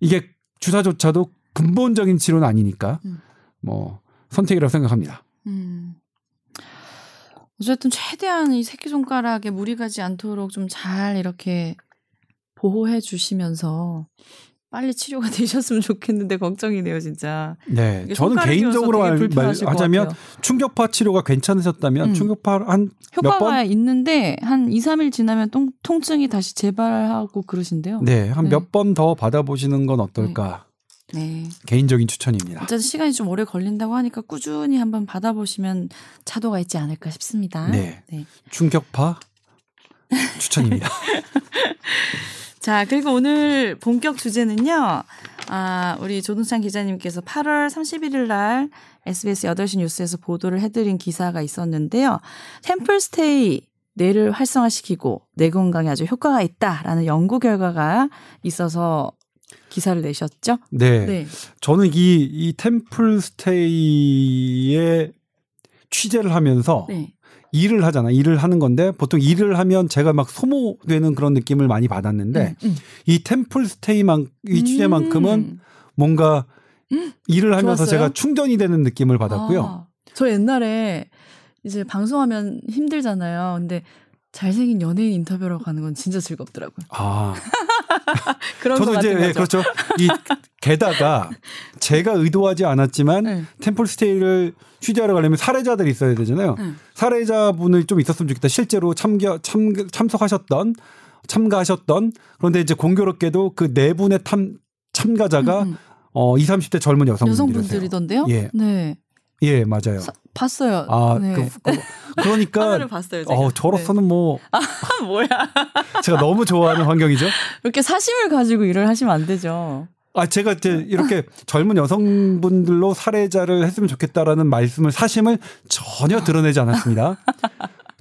이게 주사조차도 근본적인 치료는 아니니까 음. 뭐 선택이라고 생각합니다. 음. 어쨌든 최대한 이 새끼손가락에 무리 가지 않도록 좀 잘 이렇게 보호해 주시면서 빨리 치료가 [LAUGHS] 되셨으면 좋겠는데 걱정이네요, 진짜. 네. 저는 개인적으로 말, 하자면 충격파 치료가 괜찮으셨다면 음. 충격파 한 효과가 있는데 한 2, 3일 지나면 통, 통증이 다시 재발하고 그러신데요. 네. 한 몇 번더 받아보시는 건 어떨까? 네. 네. 개인적인 추천입니다. 어쨌든 시간이 좀 오래 걸린다고 하니까 꾸준히 한번 받아보시면 차도가 있지 않을까 싶습니다. 네. 네. 충격파 추천입니다. [LAUGHS] [LAUGHS] 자, 그리고 오늘 본격 주제는요. 아, 우리 조동찬 기자님께서 8월 31일 날 SBS 8시 뉴스에서 보도를 해드린 기사가 있었는데요. 템플스테이 뇌를 활성화시키고 뇌 건강에 아주 효과가 있다라는 연구 결과가 있어서 기사를 내셨죠? 네. 네. 저는 이, 이 템플 스테이에 취재를 하면서 네. 일을 하잖아. 일을 하는 건데 보통 일을 하면 제가 막 소모되는 그런 느낌을 많이 받았는데 음, 음. 이 템플 스테이만 이 취재만큼은 음. 뭔가 음. 일을 하면서 좋았어요? 제가 충전이 되는 느낌을 받았고요. 아, 저 옛날에 이제 방송하면 힘들잖아요. 근데 잘생긴 연예인 인터뷰로 가는 건 진짜 즐겁더라고요. 아. [LAUGHS] 그런 저도 이제 예, 그렇죠. 이 게다가 제가 의도하지 않았지만 네. 템플 스테이를 취재하러 가려면 사례자들이 있어야 되잖아요. 네. 사례자분을 좀 있었으면 좋겠다. 실제로 참겨 참 참석하셨던 참가하셨던 그런데 이제 공교롭게도 그 네 분의 탐 참가자가 음, 음. 어 20, 30대 젊은. 여성분들이던데요? 예. 네. 예, 맞아요. 사, 봤어요. 아, 네. 그, 그, 그 러니까 [LAUGHS] 봤어요, 제가. 어, 저로서는 네. 뭐 아, [LAUGHS] 뭐야? 제가 너무 좋아하는 환경이죠. 이렇게 사심을 가지고 일을 하시면 안 되죠. 아, 제가 이제 이렇게 젊은 여성분들로 사례자를 했으면 좋겠다라는 말씀을 사심을 전혀 드러내지 않았습니다.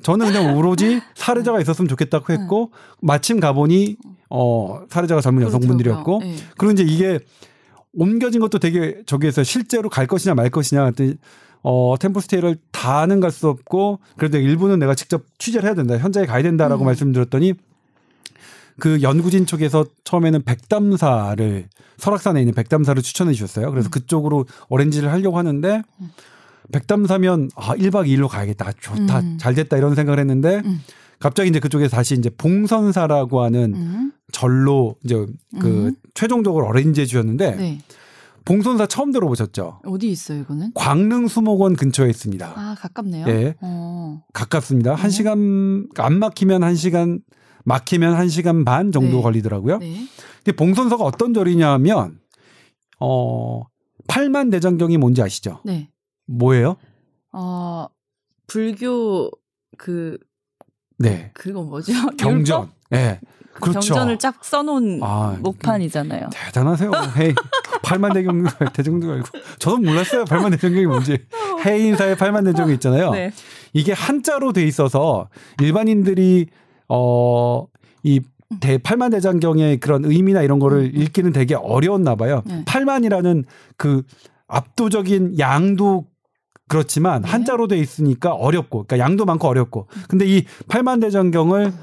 저는 그냥 오로지 사례자가 있었으면 좋겠다고 했고 마침 가보니 어 사례자가 젊은 여성분들이었고 네. 그리고 이제 이게 옮겨진 것도 되게 저기에서 실제로 갈 것이냐 말 것이냐 했더니 어, 템플스테이를 다는 갈 수 없고 그래도 일부는 내가 직접 취재를 해야 된다. 현장에 가야 된다라고 음. 말씀드렸더니 그 연구진 쪽에서 처음에는 백담사를 설악산에 있는 백담사를 추천해 주셨어요. 그래서 음. 그쪽으로 오렌지를 하려고 하는데 음. 백담사면 아 1박 2일로 가야겠다. 좋다. 음. 잘 됐다 이런 생각을 했는데 음. 갑자기 이제 그쪽에 다시 이제 봉선사라고 하는 음. 절로 이제 그 최종적으로 어렌지 해 주셨는데 네. 봉선사 처음 들어보셨죠? 어디 있어요, 이거는? 광릉 수목원 근처에 있습니다. 아, 가깝네요. 예. 어. 가깝습니다. 한 어. 시간 안 막히면 한 시간 막히면 한 시간 반 정도 네. 걸리더라고요. 네. 근데 봉선사가 어떤 절이냐면 어 팔만 대장경이 뭔지 아시죠? 네. 뭐예요? 어 불교 그 네. 그거 뭐죠? 경전. 예. 네. 그렇죠. 경전을 쫙 써놓은 아, 목판이잖아요. 대단하세요. 헤이 팔만 대경 [LAUGHS] 대정도 알고 저도 몰랐어요. 팔만 대정경이 뭔지. 해인사의 팔만 대정경 있잖아요. 네. 이게 한자로 돼 있어서 일반인들이 어이 대 팔만 대장경의 그런 의미나 이런 거를 음. 읽기는 되게 어려웠나 봐요. 네. 팔만이라는 그 압도적인 양도 그렇지만 네. 한자로 돼 있으니까 어렵고 그러니까 양도 많고 어렵고 근데 이 팔만 대장경을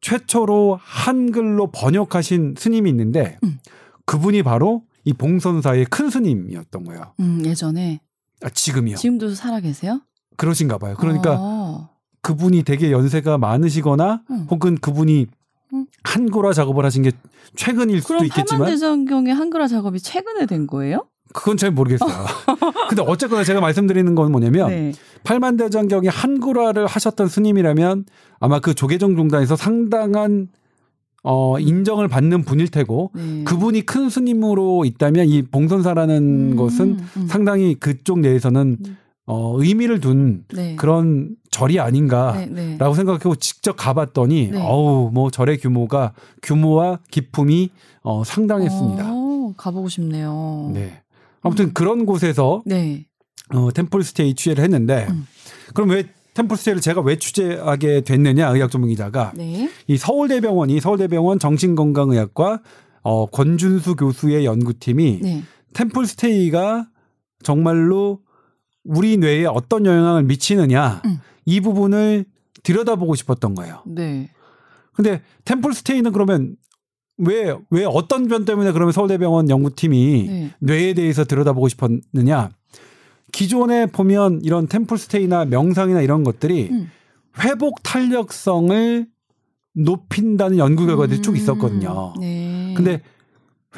최초로 한글로 번역하신 스님이 있는데 음. 그분이 바로 이 봉선사의 큰 스님이었던 거예요. 음, 예전에. 아, 지금이요. 지금도 살아 계세요? 그러신가 봐요. 그러니까 아. 그분이 되게 연세가 많으시거나 음. 혹은 그분이 음. 한글화 작업을 하신 게 최근일 수도 있겠지만. 그럼 팔만대장경의 한글화 작업이 최근에 된 거예요? 그건 잘 모르겠어요. [LAUGHS] 근데 어쨌거나 제가 말씀드리는 건 뭐냐면 네. 팔만대장경이 한글화를 하셨던 스님이라면 아마 그 조계종 종단에서 상당한 어 인정을 받는 분일 테고 네. 그분이 큰 스님으로 있다면 이 봉선사라는 음, 것은 음. 상당히 그쪽 내에서는 음. 어 의미를 둔 네. 그런 절이 아닌가라고 네, 네. 생각하고 직접 가봤더니 네. 어우 뭐 절의 규모가 규모와 기품이 어 상당했습니다. 오, 가보고 싶네요. 네. 아무튼 그런 곳에서 네. 어, 템플스테이 취재를 했는데 음. 그럼 왜 템플스테이를 제가 왜 취재하게 됐느냐 의학 전문 기자가 네. 이 서울대병원이 서울대병원 정신건강의학과 어, 권준수 교수의 연구팀이 네. 템플스테이가 정말로 우리 뇌에 어떤 영향을 미치느냐 음. 이 부분을 들여다보고 싶었던 거예요. 네. 근데 템플스테이는 그러면 왜, 왜 어떤 변 때문에 그러면 서울대병원 연구팀이 네. 뇌에 대해서 들여다보고 싶었느냐. 기존에 보면 이런 템플스테이나 명상이나 이런 것들이 음. 회복 탄력성을 높인다는 연구 결과들이 음. 쭉 있었거든요. 네. 근데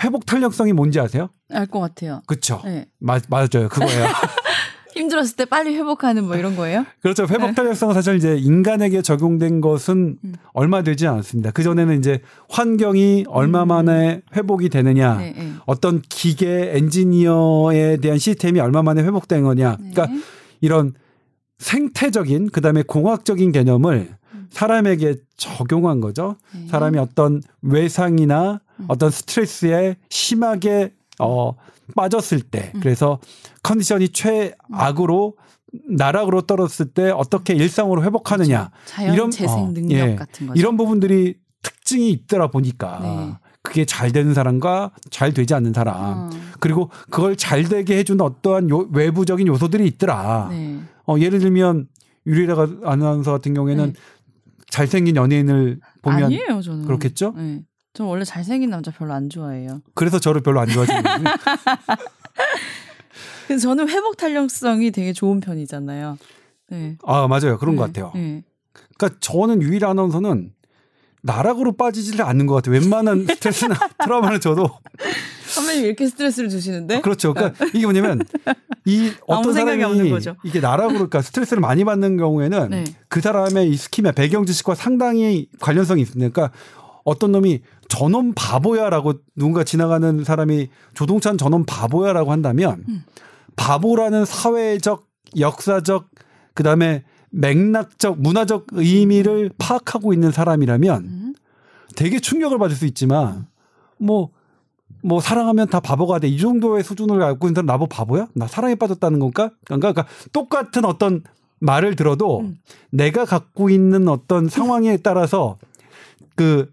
회복 탄력성이 뭔지 아세요? 알 것 같아요. 그쵸. 네. 맞, 맞아요. 그거예요. [LAUGHS] 힘들었을 때 빨리 회복하는 뭐 이런 거예요? [LAUGHS] 그렇죠. 회복 네. 탄력성은 사실 이제 인간에게 적용된 것은 음. 얼마 되지 않았습니다. 그 전에는 이제 환경이 얼마 음. 만에 회복이 되느냐, 네, 네. 어떤 기계 엔지니어에 대한 시스템이 얼마 만에 회복된 거냐, 네. 그러니까 이런 생태적인 그다음에 공학적인 개념을 음. 사람에게 적용한 거죠. 네. 사람이 어떤 외상이나 음. 어떤 스트레스에 심하게 어 빠졌을 때 음. 그래서 컨디션이 최악으로 나락으로 떨어졌을 때 어떻게 일상으로 회복하느냐 그렇죠. 이런 재생 어, 능력 어, 예, 같은 거죠. 이런 부분들이 특징이 있더라 보니까 네. 그게 잘 되는 사람과 잘 되지 않는 사람 어. 그리고 그걸 잘 되게 해주는 어떠한 요, 외부적인 요소들이 있더라. 네. 어, 예를 들면 유리라 아나운서 같은 경우에는 네. 잘생긴 연예인을 보면 아니에요, 저는. 그렇겠죠? 네. 저 원래 잘생긴 남자 별로 안 좋아해요. 그래서 저를 별로 안 좋아하시는 거예요. [LAUGHS] 그래서 저는 회복 탄력성이 되게 좋은 편이잖아요. 네. 아 맞아요, 그런 네. 것 같아요. 네. 그러니까 저는 유일 아나운서는 나락으로 빠지지를 않는 것 같아요. 웬만한 [LAUGHS] 스트레스나 트라우마는 저도 선배님 이렇게 스트레스를 주시는데? 그렇죠. 그러니까 이게 뭐냐면 이 어떤 사람이 이게 나락으로 그러니까 스트레스를 많이 받는 경우에는 네. 그 사람의 이 스키미아 배경 지식과 상당히 관련성이 있습니다. 그러니까 어떤 놈이 저놈 바보야라고 누군가 지나가는 사람이 조동찬 저놈 바보야라고 한다면 음. 바보라는 사회적 역사적 그다음에 맥락적 문화적 의미를 파악하고 있는 사람이라면 음. 되게 충격을 받을 수 있지만 뭐뭐 뭐 사랑하면 다 바보가 돼 이 정도의 수준을 알고 있는 사람 나보 바보야? 나 사랑에 빠졌다는 건가? 그러니까, 그러니까 똑같은 어떤 말을 들어도 음. 내가 갖고 있는 어떤 상황에 따라서 그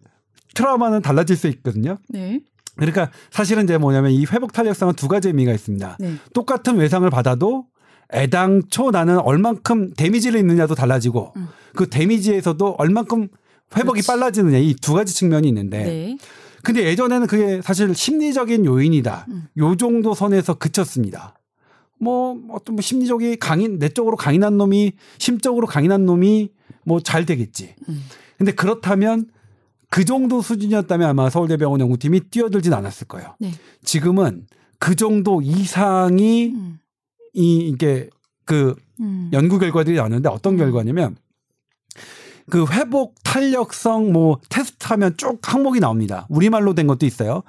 트라우마는 달라질 수 있거든요. 네. 그러니까 사실은 이제 뭐냐면 이 회복 탄력성은 두 가지 의미가 있습니다. 네. 똑같은 외상을 받아도 애당초 나는 얼만큼 데미지를 입느냐도 달라지고 음. 그 데미지에서도 얼만큼 회복이 그렇지. 빨라지느냐 이 두 가지 측면이 있는데 네. 근데 예전에는 그게 사실 심리적인 요인이다. 음. 요 정도 선에서 그쳤습니다. 뭐 어떤 뭐 심리적이 강인 내적으로 강인한 놈이 심적으로 강인한 놈이 뭐 잘 되겠지. 음. 근데 그렇다면 그 정도 수준이었다면 아마 서울대병원 연구팀이 뛰어들진 않았을 거예요. 네. 지금은 그 정도 이상이 음. 이 이게 그 음. 연구 결과들이 나오는데 어떤 음. 결과냐면 그 회복 탄력성 뭐 테스트하면 쭉 항목이 나옵니다. 우리말로 된 것도 있어요.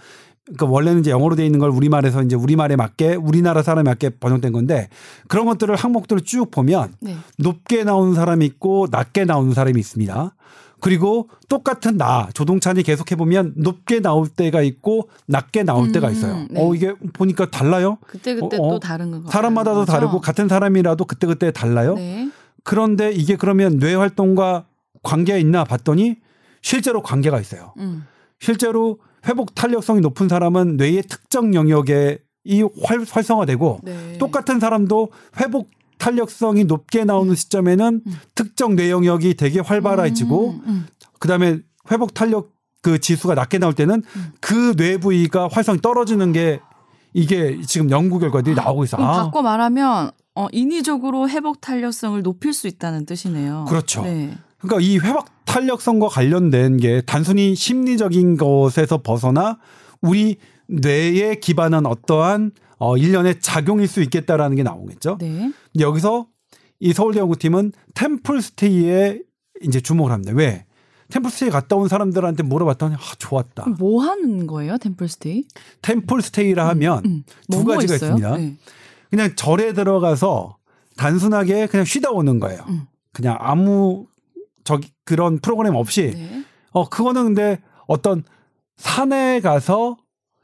그러니까 원래는 이제 영어로 돼 있는 걸 우리말에서 이제 우리말에 맞게 우리나라 사람에 맞게 번역된 건데 그런 것들을 항목들을 쭉 보면 네. 높게 나오는 사람이 있고 낮게 나오는 사람이 있습니다. 그리고 똑같은 나 조동찬이 계속 해 보면 높게 나올 때가 있고 낮게 나올 음, 때가 있어요. 네. 어 이게 보니까 달라요. 그때 그때 어, 어. 또 다른 거 사람마다도 거죠? 다르고 같은 사람이라도 그때 그때 달라요. 네. 그런데 이게 그러면 뇌 활동과 관계가 있나 봤더니 실제로 관계가 있어요. 음. 실제로 회복 탄력성이 높은 사람은 뇌의 특정 영역에 이 활, 활성화되고 네. 똑같은 사람도 회복 탄력성이 높게 나오는 시점에는 음. 특정 뇌 영역이 되게 활발해지고 음, 음. 그다음에 회복 탄력 그 지수가 낮게 나올 때는 음. 그뇌 부위가 활성이 떨어지는 게 이게 지금 연구 결과들이 나오고 있어. 아. 바꿔 말하면 어, 인위적으로 회복 탄력성을 높일 수 있다는 뜻이네요. 그렇죠. 네. 그러니까 이 회복 탄력성과 관련된 게 단순히 심리적인 것에서 벗어나 우리 뇌에 기반한 어떠한 어 일련의 작용일 수 있겠다라는 게 나오겠죠. 네. 여기서 이 서울대 연구팀은 템플스테이에 이제 주목을 합니다. 왜? 템플스테이 갔다 온 사람들한테 물어봤더니 아, 좋았다. 뭐 하는 거예요, 템플스테이? 템플스테이라 하면 음, 음. 두 뭐 가지가 있어요? 있습니다. 네. 그냥 절에 들어가서 단순하게 그냥 쉬다 오는 거예요. 음. 그냥 아무 저기 그런 프로그램 없이 네. 어 그거는 근데 어떤 산에 가서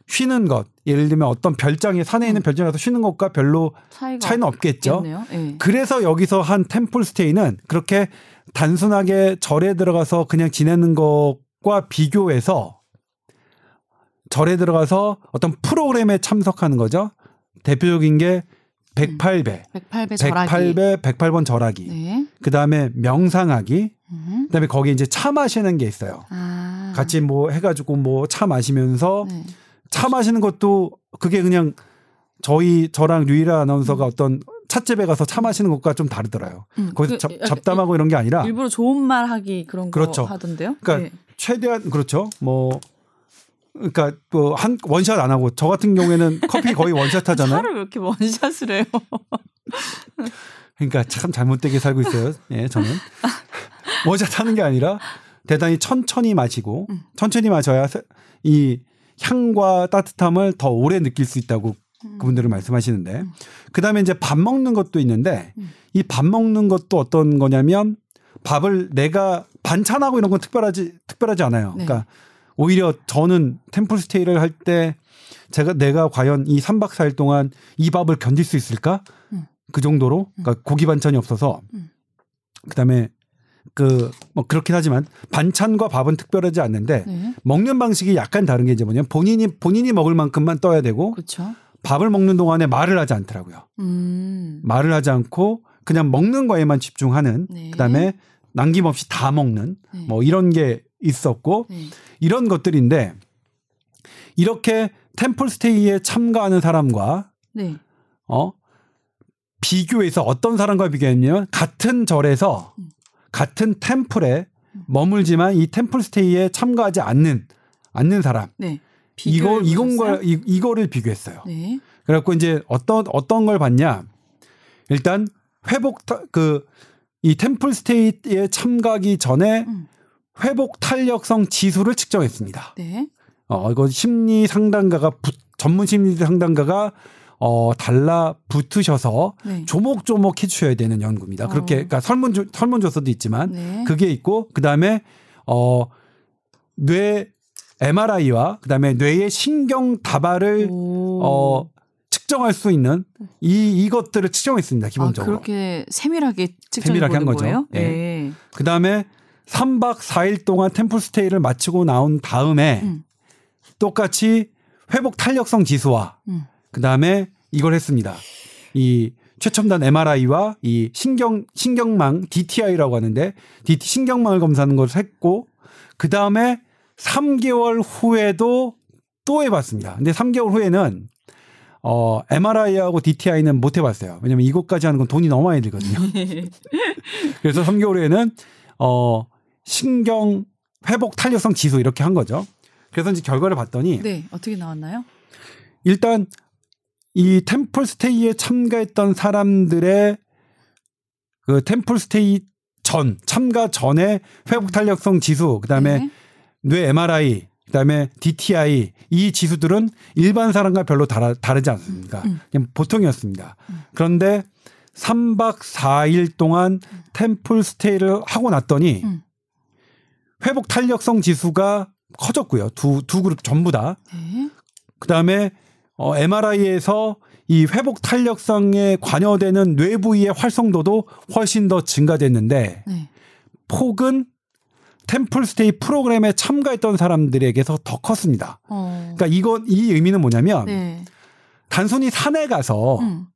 쉬는 것 예를 들면 어떤 별장에 산에 있는 음. 별장에 가서 쉬는 것과 별로 차이는 없겠죠. 네. 그래서 여기서 한 템플 스테이는 그렇게 단순하게 절에 들어가서 그냥 지내는 것과 비교해서 절에 들어가서 어떤 프로그램에 참석하는 거죠. 대표적인 게 108배. 108배 절하기. 108배 108번 절하기. 네. 그다음에 명상하기. 음. 그다음에 거기 이제 차 마시는 게 있어요. 아. 같이 뭐 해가지고 뭐 차 마시면서 네. 차 마시는 것도 그게 그냥 저희 저랑 류일아 아나운서가 음. 어떤 찻집에 가서 차 마시는 것과 좀 다르더라요. 음. 거기서 그, 잡, 잡담하고 이런 게 아니라 일부러 좋은 말 하기 그런 그렇죠. 거 하던데요. 그러니까 네. 최대한 그렇죠. 뭐 그러니까 뭐 한 원샷 안 하고 저 같은 경우에는 [LAUGHS] 커피 거의 원샷 하잖아요. 차를 왜 이렇게 원샷을 해요? 그러니까 참 잘못되게 살고 있어요. 예, 저는 원샷 하는 게 아니라 대단히 천천히 마시고 음. 천천히 마셔야 이 향과 따뜻함을 더 오래 느낄 수 있다고 음. 그분들은 말씀하시는데 음. 그다음에 이제 밥 먹는 것도 있는데 음. 이밥 먹는 것도 어떤 거냐면 밥을 내가 반찬하고 이런 건 특별하지 특별하지 않아요. 네. 그러니까 오히려 저는 템플 스테이를 할 때 제가 내가 과연 이 3박 4일 동안 이 밥을 견딜 수 있을까? 음. 그 정도로 그러니까 고기 반찬이 없어서 음. 그다음에 그 뭐 그렇긴 하지만 반찬과 밥은 특별하지 않는데 네. 먹는 방식이 약간 다른 게 이제 뭐냐면 본인이 본인이 먹을 만큼만 떠야 되고 그쵸? 밥을 먹는 동안에 말을 하지 않더라고요. 음. 말을 하지 않고 그냥 먹는 거에만 집중하는 네. 그다음에 남김없이 다 먹는 네. 뭐 이런 게 있었고 네. 이런 것들인데 이렇게 템플 스테이에 참가하는 사람과 네. 어 비교해서 어떤 사람과 비교했냐면 같은 절에서 음. 같은 템플에 머물지만 이 템플 스테이에 참가하지 않는 않는 사람. 네. 이거 이건과 이, 이거를 비교했어요. 네. 그래갖고 이제 어떤 어떤 걸 봤냐? 일단 회복 그 이 템플 스테이에 참가하기 전에 음. 회복 탄력성 지수를 측정했습니다. 네. 어, 이거 심리 상담가가 부, 전문 심리 상담가가 어, 달라 붙으셔서 네. 조목조목 해주셔야 되는 연구입니다. 그렇게, 어. 그러니까 설문, 설문조사도 있지만 네. 그게 있고, 그 다음에, 어, 뇌 MRI와 그 다음에 뇌의 신경 다발을, 오. 어, 측정할 수 있는 이 이것들을 측정했습니다. 기본적으로. 아, 그렇게 세밀하게 세밀하게 한 거죠. 예. 네. 그다음에 3박 4일 동안 템플 스테이를 마치고 나온 다음에 음. 똑같이 회복 탄력성 지수와 음. 그 다음에 이걸 했습니다. 이 최첨단 MRI와 이 신경 신경망 DTI라고 하는데 DT 신경망을 검사하는 것을 했고 그 다음에 3개월 후에도 또 해봤습니다. 근데 3개월 후에는 어, MRI하고 DTI는 못 해봤어요. 왜냐면 이것까지 하는 건 돈이 너무 많이 들거든요. [LAUGHS] 그래서 3개월 후에는 어, 신경 회복 탄력성 지수 이렇게 한 거죠. 그래서 이제 결과를 봤더니 네, 어떻게 나왔나요? 일단 이 템플 스테이에 참가했던 사람들의 그 템플 스테이 전 참가 전에 회복 탄력성 지수 그다음에 네. 뇌 MRI 그다음에 DTI 이 지수들은 일반 사람과 별로 다르, 다르지 않습니까? 음. 그냥 보통이었습니다. 음. 그런데 3박 4일 동안 템플 스테이를 하고 났더니 음. 회복 탄력성 지수가 커졌고요. 두, 두 그룹 전부 다. 네. 그 다음에 어, MRI에서 이 회복 탄력성에 관여되는 뇌 부위의 활성도도 훨씬 더 증가됐는데 네. 폭은 템플스테이 프로그램에 참가했던 사람들에게서 더 컸습니다. 어. 그러니까 이건 이 의미는 뭐냐면 네. 단순히 산에 가서 음.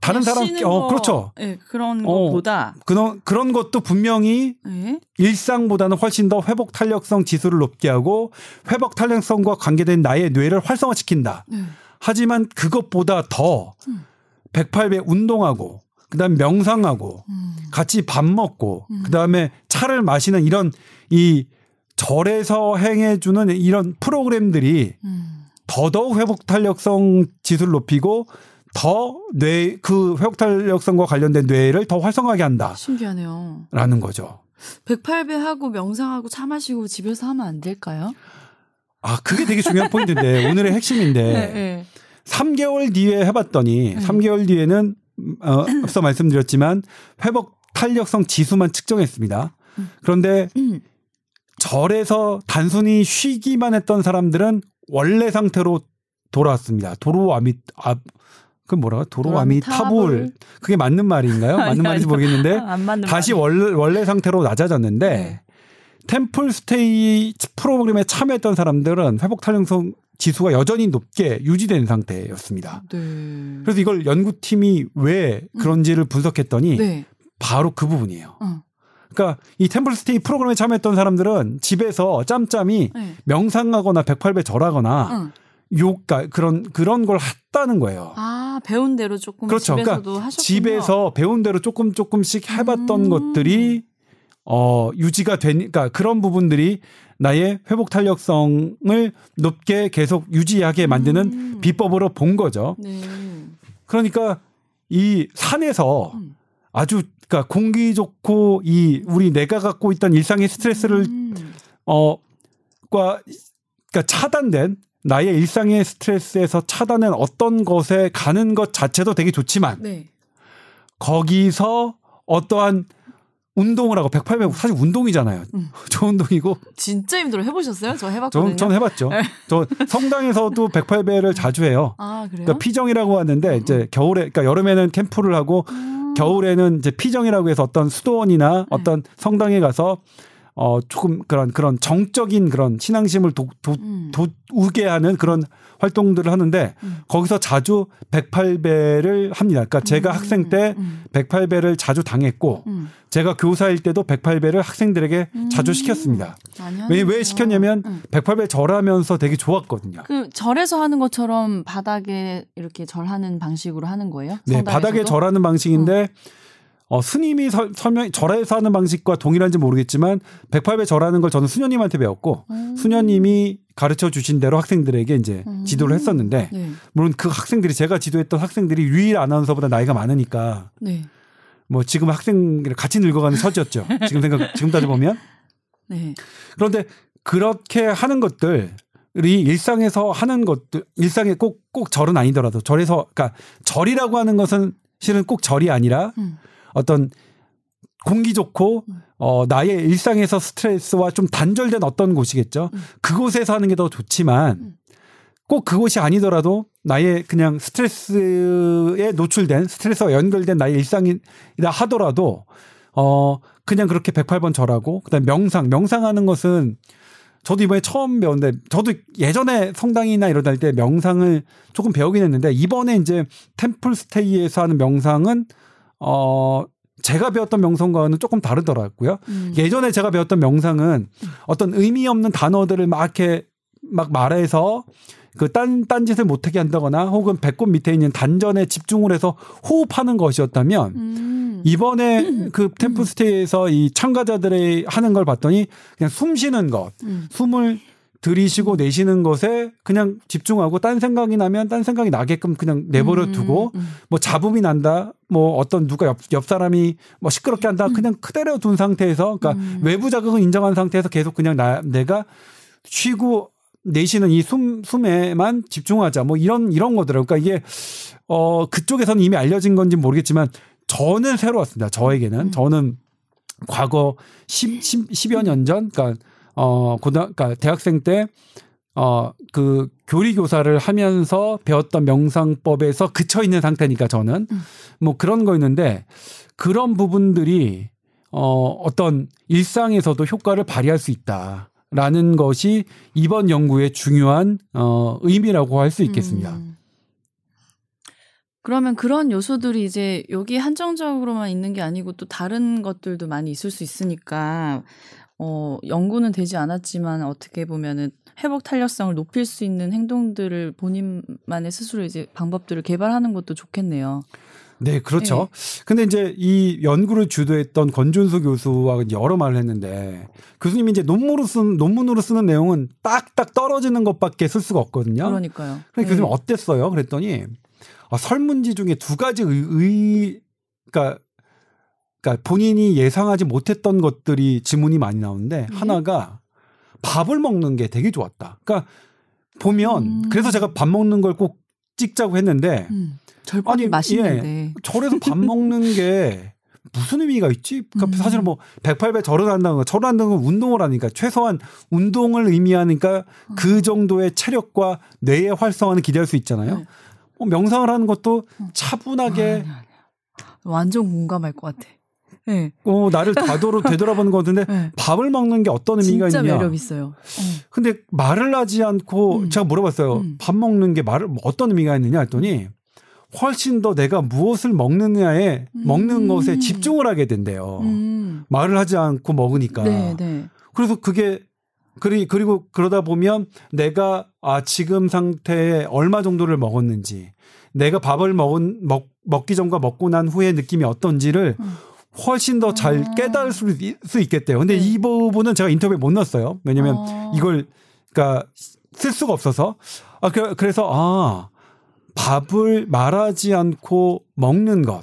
다른 사람 어 그렇죠. 네, 그런 어, 것보다 그런 그런 것도 분명히 네? 일상보다는 훨씬 더 회복 탄력성 지수를 높게 하고 회복 탄력성과 관계된 나의 뇌를 활성화시킨다. 네. 하지만 그것보다 더 음. 108배 운동하고 그다음 명상하고 음. 같이 밥 먹고 음. 그다음에 차를 마시는 이런 이 절에서 행해 주는 이런 프로그램들이 음. 더더욱 회복 탄력성 지수를 높이고 더 뇌 그 회복 탄력성과 관련된 뇌를 더 활성화하게 한다. 신기하네요. 라는 거죠. 108배 하고 명상하고 차 마시고 집에서 하면 안 될까요? 아, 그게 되게 중요한 포인트인데 [LAUGHS] 오늘의 핵심인데 네, 네. 3개월 뒤에 해봤더니 네. 3개월 뒤에는 어, 앞서 말씀드렸지만 회복 탄력성 지수만 측정했습니다. 음. 그런데 음. 절에서 단순히 쉬기만 했던 사람들은 원래 상태로 돌아왔습니다. 도로 아미 아, 그 뭐라고 도로아미 타불 그게 맞는 말인가요? [LAUGHS] 맞는 말인지 모르겠는데 다시 원래 원래 상태로 낮아졌는데 네. 템플 스테이 프로그램에 참여했던 사람들은 회복 탄력성 지수가 여전히 높게 유지된 상태였습니다. 네. 그래서 이걸 연구팀이 왜 그런지를 음. 분석했더니 네. 바로 그 부분이에요. 어. 그러니까 이 템플스테이 프로그램에 참여했던 사람들은 집에서 짬짬이 네. 명상하거나 108배 절하거나 응. 요가 그런 그런 걸 했다는 거예요. 아 배운 대로 조금 그렇죠. 집에서도 그러니까 하셨군요. 집에서 배운 대로 조금 조금씩 해봤던 음. 것들이 어 유지가 되니까 그런 부분들이 나의 회복 탄력성을 높게 계속 유지하게 만드는 음. 비법으로 본 거죠. 네. 그러니까 이 산에서 음. 아주 그러니까 공기 좋고 이 우리 내가 갖고 있던 일상의 스트레스를 음. 어과 그러니까 차단된 나의 일상의 스트레스에서 차단된 어떤 것에 가는 것 자체도 되게 좋지만 네. 거기서 어떠한 운동을 하고 108배 사실 운동이잖아요. 음. [LAUGHS] 저 운동이고. 진짜 힘들어 해보셨어요? 저 해봤거든요. 전, 전 해봤죠. 네. 저 성당에서도 108배를 자주 해요. 아 그래요? 그러니까 피정이라고 하는데 음. 이제 겨울에 그러니까 여름에는 캠프를 하고 음. 겨울에는 이제 피정이라고 해서 어떤 수도원이나 네. 어떤 성당에 가서 어 조금 그런 그런 정적인 그런 신앙심을 도, 도, 음. 도 우게 하는 그런 활동들을 하는데 음. 거기서 자주 108배를 합니다. 그러니까 제가 음. 학생 때 108배를 음. 자주 당했고 음. 제가 교사일 때도 108배를 학생들에게 자주 시켰습니다. 왜, 왜 시켰냐면 108배 절하면서 되게 좋았거든요. 그 절에서 하는 것처럼 바닥에 이렇게 절하는 방식으로 하는 거예요? 네, 바닥에 절하는 방식인데 어, 스님이 서, 설명, 절에서 하는 방식과 동일한지 모르겠지만 108배 절하는 걸 저는 수녀님한테 배웠고 음. 수녀님이 가르쳐 주신 대로 학생들에게 이제 음. 지도를 했었는데 네. 물론 그 학생들이 제가 지도했던 학생들이 유일 아나운서보다 나이가 많으니까 네. 뭐 지금 학생들 같이 늙어가는 처지였죠. 지금 생각 지금 따져 보면 네. 그런데 그렇게 하는 것들 이 일상에서 하는 것들 일상에 꼭꼭 절은 아니더라도 절에서 그러니까 절이라고 하는 것은 실은 꼭 절이 아니라 음. 어떤 공기 좋고 음. 어 나의 일상에서 스트레스와 좀 단절된 어떤 곳이겠죠. 음. 그곳에서 하는 게 더 좋지만 음. 꼭 그곳이 아니더라도 나의 그냥 스트레스에 노출된 스트레스와 연결된 나의 일상이라 하더라도 어 그냥 그렇게 108번 절하고 그다음 명상 명상하는 것은 저도 이번에 처음 배웠는데 저도 예전에 성당이나 이런 다닐 때 명상을 조금 배우긴 했는데 이번에 이제 템플 스테이에서 하는 명상은 어, 제가 배웠던 명상과는 조금 다르더라고요. 음. 예전에 제가 배웠던 명상은 어떤 의미 없는 단어들을 막 이렇게 막 말해서 그 딴, 딴짓을 못하게 한다거나 혹은 배꼽 밑에 있는 단전에 집중을 해서 호흡하는 것이었다면 음. 이번에 [LAUGHS] 그 템플스테이에서 이 참가자들의 하는 걸 봤더니 그냥 숨 쉬는 것, 음. 숨을 들이쉬고 내쉬는 것에 그냥 집중하고 딴 생각이 나면 딴 생각이 나게끔 그냥 내버려 두고 음, 음. 뭐 잡음이 난다 뭐 어떤 누가 옆, 옆 사람이 뭐 시끄럽게 한다 그냥 그대로 둔 상태에서 그러니까 음. 외부 자극은 인정한 상태에서 계속 그냥 나 내가 쉬고 내쉬는 이 숨 숨에만 집중하자 뭐 이런 이런 거더라고요. 그러니까 이게 어 그쪽에서는 이미 알려진 건지 모르겠지만 저는 새로웠습니다. 저에게는 음. 저는 과거 10, 10, 10여 년 전, 그러니까 어 고등 그러니까 대학생 때 어, 그 교리 교사를 하면서 배웠던 명상법에서 그쳐 있는 상태니까 저는 음. 뭐 그런 거였는데 그런 부분들이 어 어떤 일상에서도 효과를 발휘할 수 있다 라는 것이 이번 연구의 중요한 어 의미라고 할 수 있겠습니다. 음. 그러면 그런 요소들이 이제 여기 한정적으로만 있는 게 아니고 또 다른 것들도 많이 있을 수 있으니까 어, 연구는 되지 않았지만 어떻게 보면은 회복 탄력성을 높일 수 있는 행동들을 본인만의 스스로 이제 방법들을 개발하는 것도 좋겠네요. 네, 그렇죠. 네. 근데 이제 이 연구를 주도했던 권준수 교수와 여러 말을 했는데 교수님이 이제 논문으로 쓴 논문으로 쓰는 내용은 딱딱 떨어지는 것밖에 쓸 수가 없거든요. 그러니까요. 그러니까 네. 교수님 어땠어요? 그랬더니 아, 설문지 중에 두 가지 의, 의 그러니까 그러니까 본인이 예상하지 못했던 것들이 지문이 많이 나오는데 음. 하나가 밥을 먹는 게 되게 좋았다. 그러니까 보면 음. 그래서 제가 밥 먹는 걸 꼭 찍자고 했는데 음. 아니 맛있는데 예, 절에서 밥 먹는 게 무슨 의미가 있지? 그러니까 음. 사실은 뭐 108배 절어난다는 거, 절어난다는 건 운동을 하니까 최소한 운동을 의미하니까 음. 그 정도의 체력과 뇌의 활성화는 기대할 수 있잖아요. 네. 뭐 명상을 하는 것도 음. 차분하게 아, 완전 공감할 것 같아. 네. 어, 나를 다도로 되돌아보는 거 같은데 네. 밥을 먹는 게 어떤 의미가 진짜 있냐? 매력 있어요. 어. 근데 말을 하지 않고 음. 제가 물어봤어요. 음. 밥 먹는 게 말을 어떤 의미가 있느냐 했더니 훨씬 더 내가 무엇을 먹느냐에 음. 먹는 것에 집중을 하게 된대요. 음. 말을 하지 않고 먹으니까. 네, 네. 그래서 그게 그리 그리고 그러다 보면 내가 아 지금 상태에 얼마 정도를 먹었는지 내가 밥을 먹은 먹 먹기 전과 먹고 난 후의 느낌이 어떤지를 음. 훨씬 더 잘 깨달을 수, 수 있겠대요. 근데 네. 이 부분은 제가 인터뷰에 못 넣었어요. 왜냐면 어. 이걸 그러니까 쓸 수가 없어서 아 그, 그래서 아 밥을 말하지 않고 먹는 것.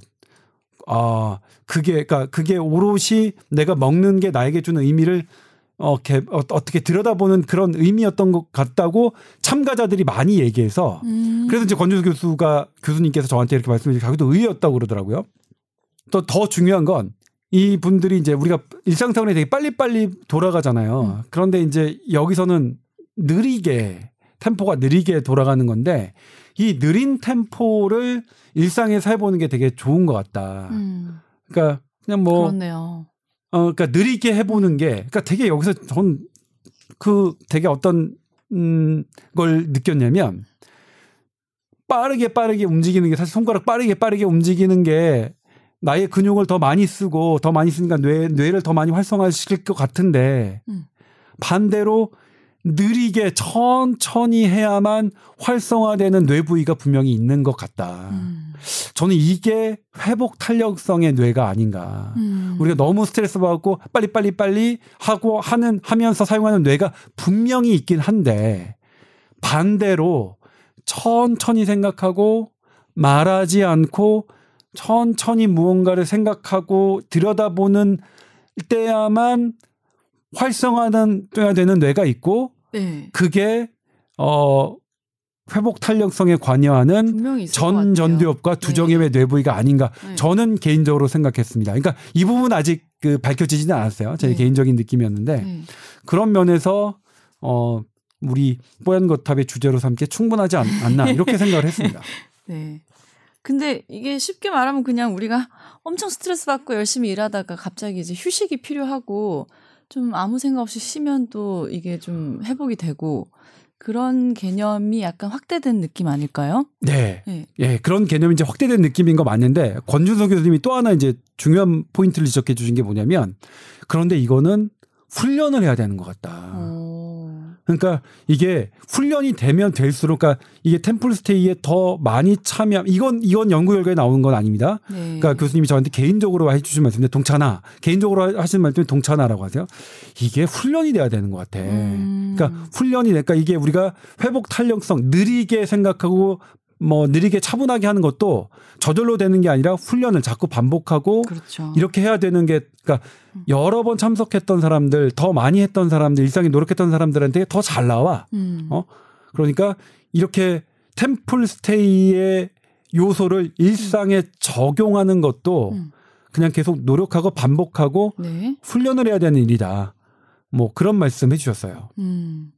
아 그게 그러니까 그게 오롯이 내가 먹는 게 나에게 주는 의미를 어, 개, 어, 어떻게 들여다보는 그런 의미였던 것 같다고 참가자들이 많이 얘기해서 음. 그래서 이제 권준수 교수가 교수님께서 저한테 이렇게 말씀해 주시고 자기도 의외였다고 그러더라고요. 또 더 중요한 건 이 분들이 이제 우리가 일상생활에 되게 빨리빨리 돌아가잖아요. 음. 그런데 이제 여기서는 느리게 템포가 느리게 돌아가는 건데 이 느린 템포를 일상에서 해보는 게 되게 좋은 것 같다. 음. 그러니까 그냥 뭐 그렇네요. 어, 그러니까 느리게 해보는 게, 그러니까 되게 여기서 전 그 되게 어떤 음, 걸 느꼈냐면 빠르게 빠르게 움직이는 게 사실 손가락 빠르게 빠르게 움직이는 게 나의 근육을 더 많이 쓰고 더 많이 쓰니까 뇌 뇌를 더 많이 활성화시킬 것 같은데 음. 반대로 느리게 천천히 해야만 활성화되는 뇌 부위가 분명히 있는 것 같다. 음. 저는 이게 회복 탄력성의 뇌가 아닌가. 음. 우리가 너무 스트레스 받고 빨리 빨리 빨리 하고 하는 하면서 사용하는 뇌가 분명히 있긴 한데 반대로 천천히 생각하고 말하지 않고 천천히 무언가를 생각하고 들여다보는 때야만 활성화돼야 되는 뇌가 있고 네. 그게 어 회복 탄력성에 관여하는 전 전두엽과 두정엽의 네. 뇌부위가 아닌가 네. 저는 개인적으로 생각했습니다. 그러니까 이 부분 아직 그 밝혀지지는 않았어요. 제 네. 개인적인 느낌이었는데 네. 그런 면에서 어 우리 뽀얀 거탑의 주제로 삼기에 충분하지 않, 나 이렇게 [LAUGHS] 생각을 했습니다. 네. 근데 이게 쉽게 말하면 그냥 우리가 엄청 스트레스 받고 열심히 일하다가 갑자기 이제 휴식이 필요하고 좀 아무 생각 없이 쉬면 또 이게 좀 회복이 되고 그런 개념이 약간 확대된 느낌 아닐까요? 네. 네. 예, 그런 개념이 이제 확대된 느낌인 거 맞는데 권준석 교수님이 또 하나 이제 중요한 포인트를 지적해 주신 게 뭐냐면 그런데 이거는 훈련을 해야 되는 것 같다. 오. 어. 그러니까 이게 훈련이 되면 될수록 그러니까 이게 템플 스테이에 더 많이 참여 이건 이건 연구 결과에 나오는 건 아닙니다. 네. 그러니까 교수님이 저한테 개인적으로 해 주신 말씀인데 동차나 개인적으로 하시는 말씀이 동차나라고 하세요. 이게 훈련이 돼야 되는 것 같아. 음. 그러니까 훈련이 그러니까 이게 우리가 회복 탄력성 느리게 생각하고 뭐 느리게 차분하게 하는 것도 저절로 되는 게 아니라 훈련을 자꾸 반복하고 그렇죠. 이렇게 해야 되는 게 그러니까 여러 번 참석했던 사람들 더 많이 했던 사람들 일상에 노력했던 사람들한테 더 잘 나와. 음. 어 그러니까 이렇게 템플 스테이의 요소를 일상에 음. 적용하는 것도 음. 그냥 계속 노력하고 반복하고 네. 훈련을 해야 되는 일이다. 뭐 그런 말씀 해주셨어요. 음.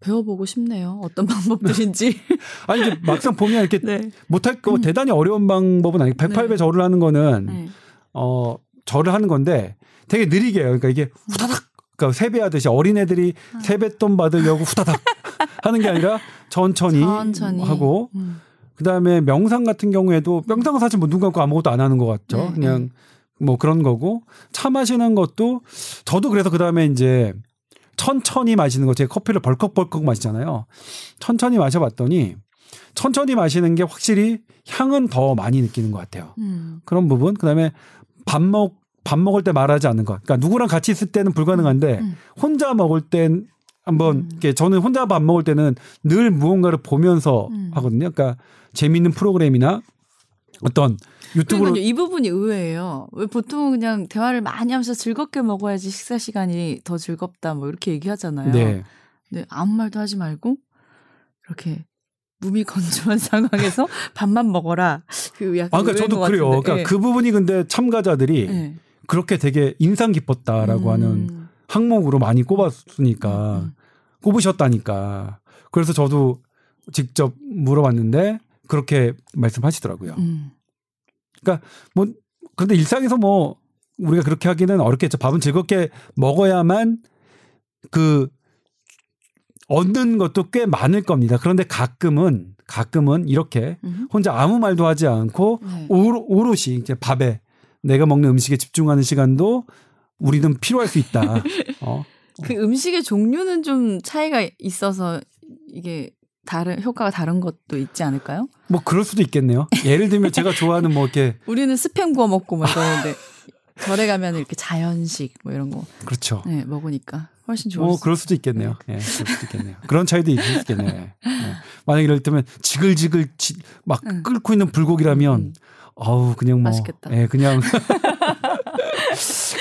배워보고 싶네요. 어떤 [LAUGHS] 방법들인지. [LAUGHS] 아니 이제 막상 보면 이렇게 네. 못할 거 음. 대단히 어려운 방법은 아니고 108배 네. 절을 하는 거는 네. 어 절을 하는 건데 되게 느리게 해요. 그러니까 이게 후다닥 그러니까 세배하듯이 어린애들이 아. 세뱃돈 받으려고 후다닥 [LAUGHS] 하는 게 아니라 천천히, 천천히. 하고 음. 그다음에 명상 같은 경우에도 명상 사실 뭐눈 감고 아무것도 안 하는 것 같죠. 네, 그냥 네. 뭐 그런 거고 차 마시는 것도 저도 그래서 그다음에 이제 천천히 마시는 거, 제가 커피를 벌컥벌컥 마시잖아요. 천천히 마셔봤더니 천천히 마시는 게 확실히 향은 더 많이 느끼는 것 같아요. 음. 그런 부분. 그 다음에 밥 먹, 밥 먹을 때 말하지 않는 것. 그러니까 누구랑 같이 있을 때는 불가능한데 음. 혼자 먹을 땐 한번 음. 이렇게 저는 혼자 밥 먹을 때는 늘 무언가를 보면서 음. 하거든요. 그러니까 재미있는 프로그램이나 어떤 유튜브로 이 부분이 의외예요. 왜 보통 그냥 대화를 많이 하면서 즐겁게 먹어야지 식사 시간이 더 즐겁다 뭐 이렇게 얘기하잖아요. 네. 근데 아무 말도 하지 말고 이렇게 무미건조한 [LAUGHS] 상황에서 밥만 먹어라. 그 약간 아, 그러니까 저도 그래요. 그러니까 네. 그 부분이 근데 참가자들이 네. 그렇게 되게 인상 깊었다라고 음. 하는 항목으로 많이 꼽았으니까 음. 꼽으셨다니까. 그래서 저도 직접 물어봤는데 그렇게 말씀하시더라고요. 음. 그러니까 뭐 그런데 일상에서 뭐 우리가 그렇게 하기는 어렵겠죠. 밥은 즐겁게 먹어야만 그 얻는 것도 꽤 많을 겁니다. 그런데 가끔은 가끔은 이렇게 혼자 아무 말도 하지 않고 네. 오롯이 이제 밥에 내가 먹는 음식에 집중하는 시간도 우리는 필요할 수 있다. [LAUGHS] 어. 그 음식의 종류는 좀 차이가 있어서 이게 다른 효과가 다른 것도 있지 않을까요? 뭐 그럴 수도 있겠네요. 예를 들면 제가 좋아하는 뭐 이렇게 [LAUGHS] 우리는 스팸 구워 먹고 막 그러는데 절에 가면 이렇게 자연식 뭐 이런 거 그렇죠. 네, 먹으니까 훨씬 좋을 뭐 그럴 수도 있겠네요. 예, 네, 그럴 수도 있겠네요. 그런 차이도 있을 수 있겠네요. 네. 만약 예를 들면 지글지글 지, 막 응. 끓고 있는 불고기라면 음. 어우 그냥 뭐 맛있겠다. 예, 그냥 [LAUGHS]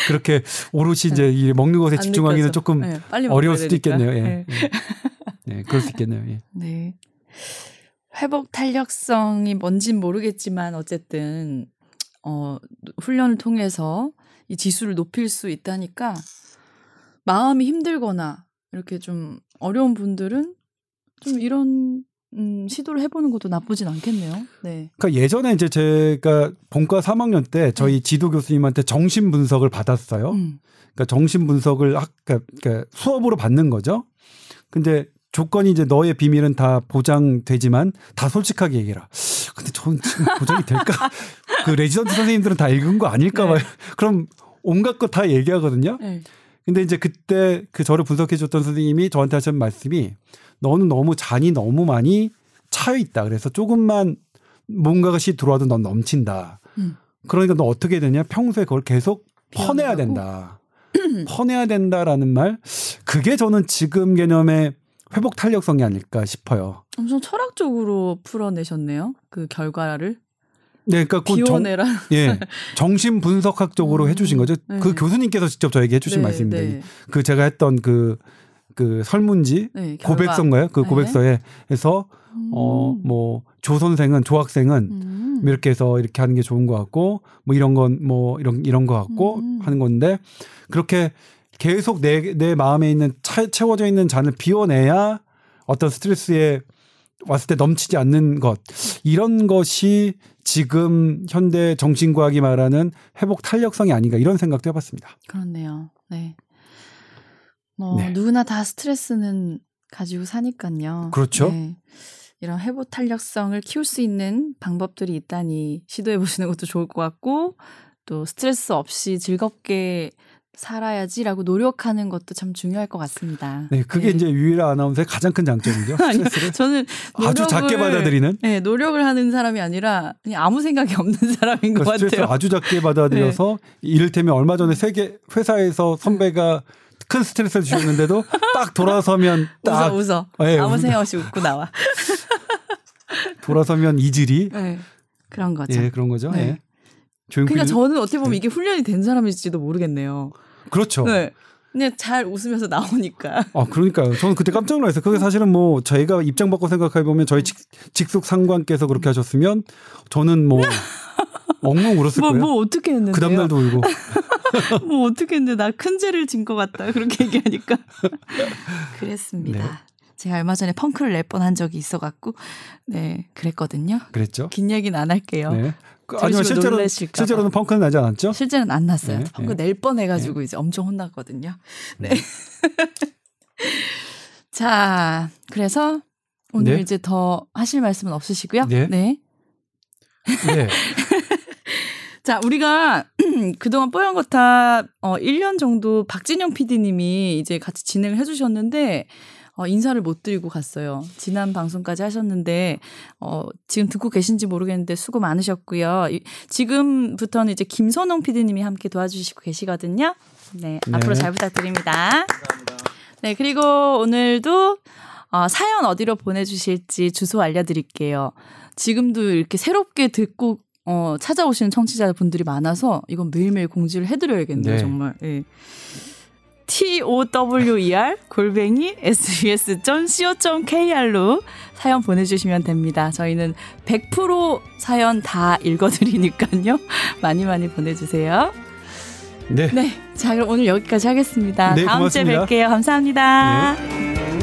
그렇게 오롯이 이제 이 먹는 것에 집중하기는 조금 네, 어려울 수도 되니까. 있겠네요. 예. 네. 네, 그럴 수 있겠네요. 예. [LAUGHS] 네. 회복 탄력성이 뭔진 모르겠지만 어쨌든 어 훈련을 통해서 이 지수를 높일 수 있다니까 마음이 힘들거나 이렇게 좀 어려운 분들은 좀 이런 음, 시도를 해보는 것도 나쁘진 않겠네요. 네. 그러니까 예전에 이제 제가 본과 3학년 때 저희 네. 지도 교수님한테 정신 분석을 받았어요. 음. 그러니까 정신 분석을 학, 그러니까, 그러니까 수업으로 받는 거죠. 근데 조건이 이제 너의 비밀은 다 보장되지만 다 솔직하게 얘기해라. 근데 저는 지금 보장이 될까? [LAUGHS] 그 레지던트 선생님들은 다 읽은 거 아닐까 네. 봐요. 그럼 온갖 거 다 얘기하거든요. 네. 근데 이제 그때 그 저를 분석해 줬던 선생님이 저한테 하신 말씀이 너는 너무 잔이 너무 많이 차여 있다. 그래서 조금만 뭔가가 시 들어와도 넌 넘친다. 음. 그러니까 너 어떻게 되냐? 평소에 그걸 계속 퍼내야 된다. [CLEARS THROAT] 퍼내야 된다라는 말. 그게 저는 지금 개념의 회복 탄력성이 아닐까 싶어요. 엄청 철학적으로 풀어내셨네요. 그 결과를. 네, 그러니까 그 정, 예, [LAUGHS] 정신 분석학적으로 음, 해주신 거죠. 네. 그 교수님께서 직접 저에게 해주신 네, 말씀입니다. 네. 그 제가 했던 그, 그 설문지 네, 고백서인가요? 그 네. 고백서에 해서 음. 어뭐 조 선생은 조 학생은 음. 이렇게 해서 이렇게 하는 게 좋은 것 같고 뭐 이런 건 뭐 이런 이런 것 같고 음. 하는 건데 그렇게 계속 내, 내 마음에 있는 차, 채워져 있는 잔을 비워내야 어떤 스트레스에 왔을 때 넘치지 않는 것. 이런 것이 지금 현대 정신과학이 말하는 회복 탄력성이 아닌가 이런 생각도 해봤습니다. 그렇네요. 네. 뭐 네. 누구나 다 스트레스는 가지고 사니까요. 그렇죠. 네. 이런 회복 탄력성을 키울 수 있는 방법들이 있다니 시도해 보시는 것도 좋을 것 같고 또 스트레스 없이 즐겁게 살아야지라고 노력하는 것도 참 중요할 것 같습니다. 네, 그게 네. 이제 유일한 아나운서의 가장 큰 장점이죠. [LAUGHS] 아니, 저는 아주 작게 받아들이는. 네, 노력을 하는 사람이 아니라 그냥 아무 생각이 없는 [LAUGHS] 사람인 것 같아요. 아주 작게 받아들여서 네. 이를테면 얼마 전에 세계 회사에서 선배가 큰 스트레스를 주셨는데도 딱 돌아서면 [LAUGHS] 딱 웃어 웃어 네, 아무 생각 없이 웃고 나와. [LAUGHS] 돌아서면 이질이 네, 그런 거죠. 예, 그런 거죠. 네. 예. 그러니까 저는 어떻게 보면 네. 이게 훈련이 된 사람일지도 모르겠네요. 그렇죠. 네. 그냥 잘 웃으면서 나오니까. 아, 그러니까요. 저는 그때 깜짝 놀랐어요. 그게 사실은 뭐 저희가 입장 바꿔 생각해 보면 저희 직, 직속 상관께서 그렇게 하셨으면 저는 뭐 [LAUGHS] 엉엉 울었을 뭐, 거예요. 뭐 어떻게 했는데? 그 다음 날도 울고. [LAUGHS] 뭐 어떻게 했는데 나 큰 죄를 진 것 같다. 그렇게 얘기하니까. [LAUGHS] 그랬습니다. 네. 제가 얼마 전에 펑크를 낼 뻔한 적이 있어갖고 네 그랬거든요. 그랬죠. 긴 얘기는 안 할게요. 네. 그, 아니요 실제로 실제로는 펑크는 나지 않았죠? 실제는 안 났어요. 네, 펑크 네. 낼 뻔해가지고 네. 이제 엄청 혼났거든요. 네. 네. [LAUGHS] 자 그래서 오늘 네. 이제 더 하실 말씀은 없으시고요. 네. 네. 네. 자, 우리가 [CLEARS THROAT] 그동안 뽀얀 거탑 어 1년 정도 박진영 PD님이 이제 같이 진행을 해 주셨는데 어, 인사를 못 드리고 갔어요. 지난 방송까지 하셨는데 어, 지금 듣고 계신지 모르겠는데 수고 많으셨고요. 이, 지금부터는 이제 김선홍 PD님이 함께 도와주시고 계시거든요. 네, 네. 앞으로 잘 부탁드립니다. 감사합니다. 네, 그리고 오늘도 어, 사연 어디로 보내주실지 주소 알려드릴게요. 지금도 이렇게 새롭게 듣고 어, 찾아오시는 청취자분들이 많아서 이건 매일매일 공지를 해드려야겠네요, 네. 정말. 네. tower 골뱅이 sbs.co.kr로 사연 보내주시면 됩니다. 저희는 100% 사연 다 읽어드리니까요. [LAUGHS] 많이 많이 보내주세요. 네. 네. 자, 그럼 오늘 여기까지 하겠습니다. 네, 다음 고맙습니다. 주에 뵐게요. 감사합니다. 네.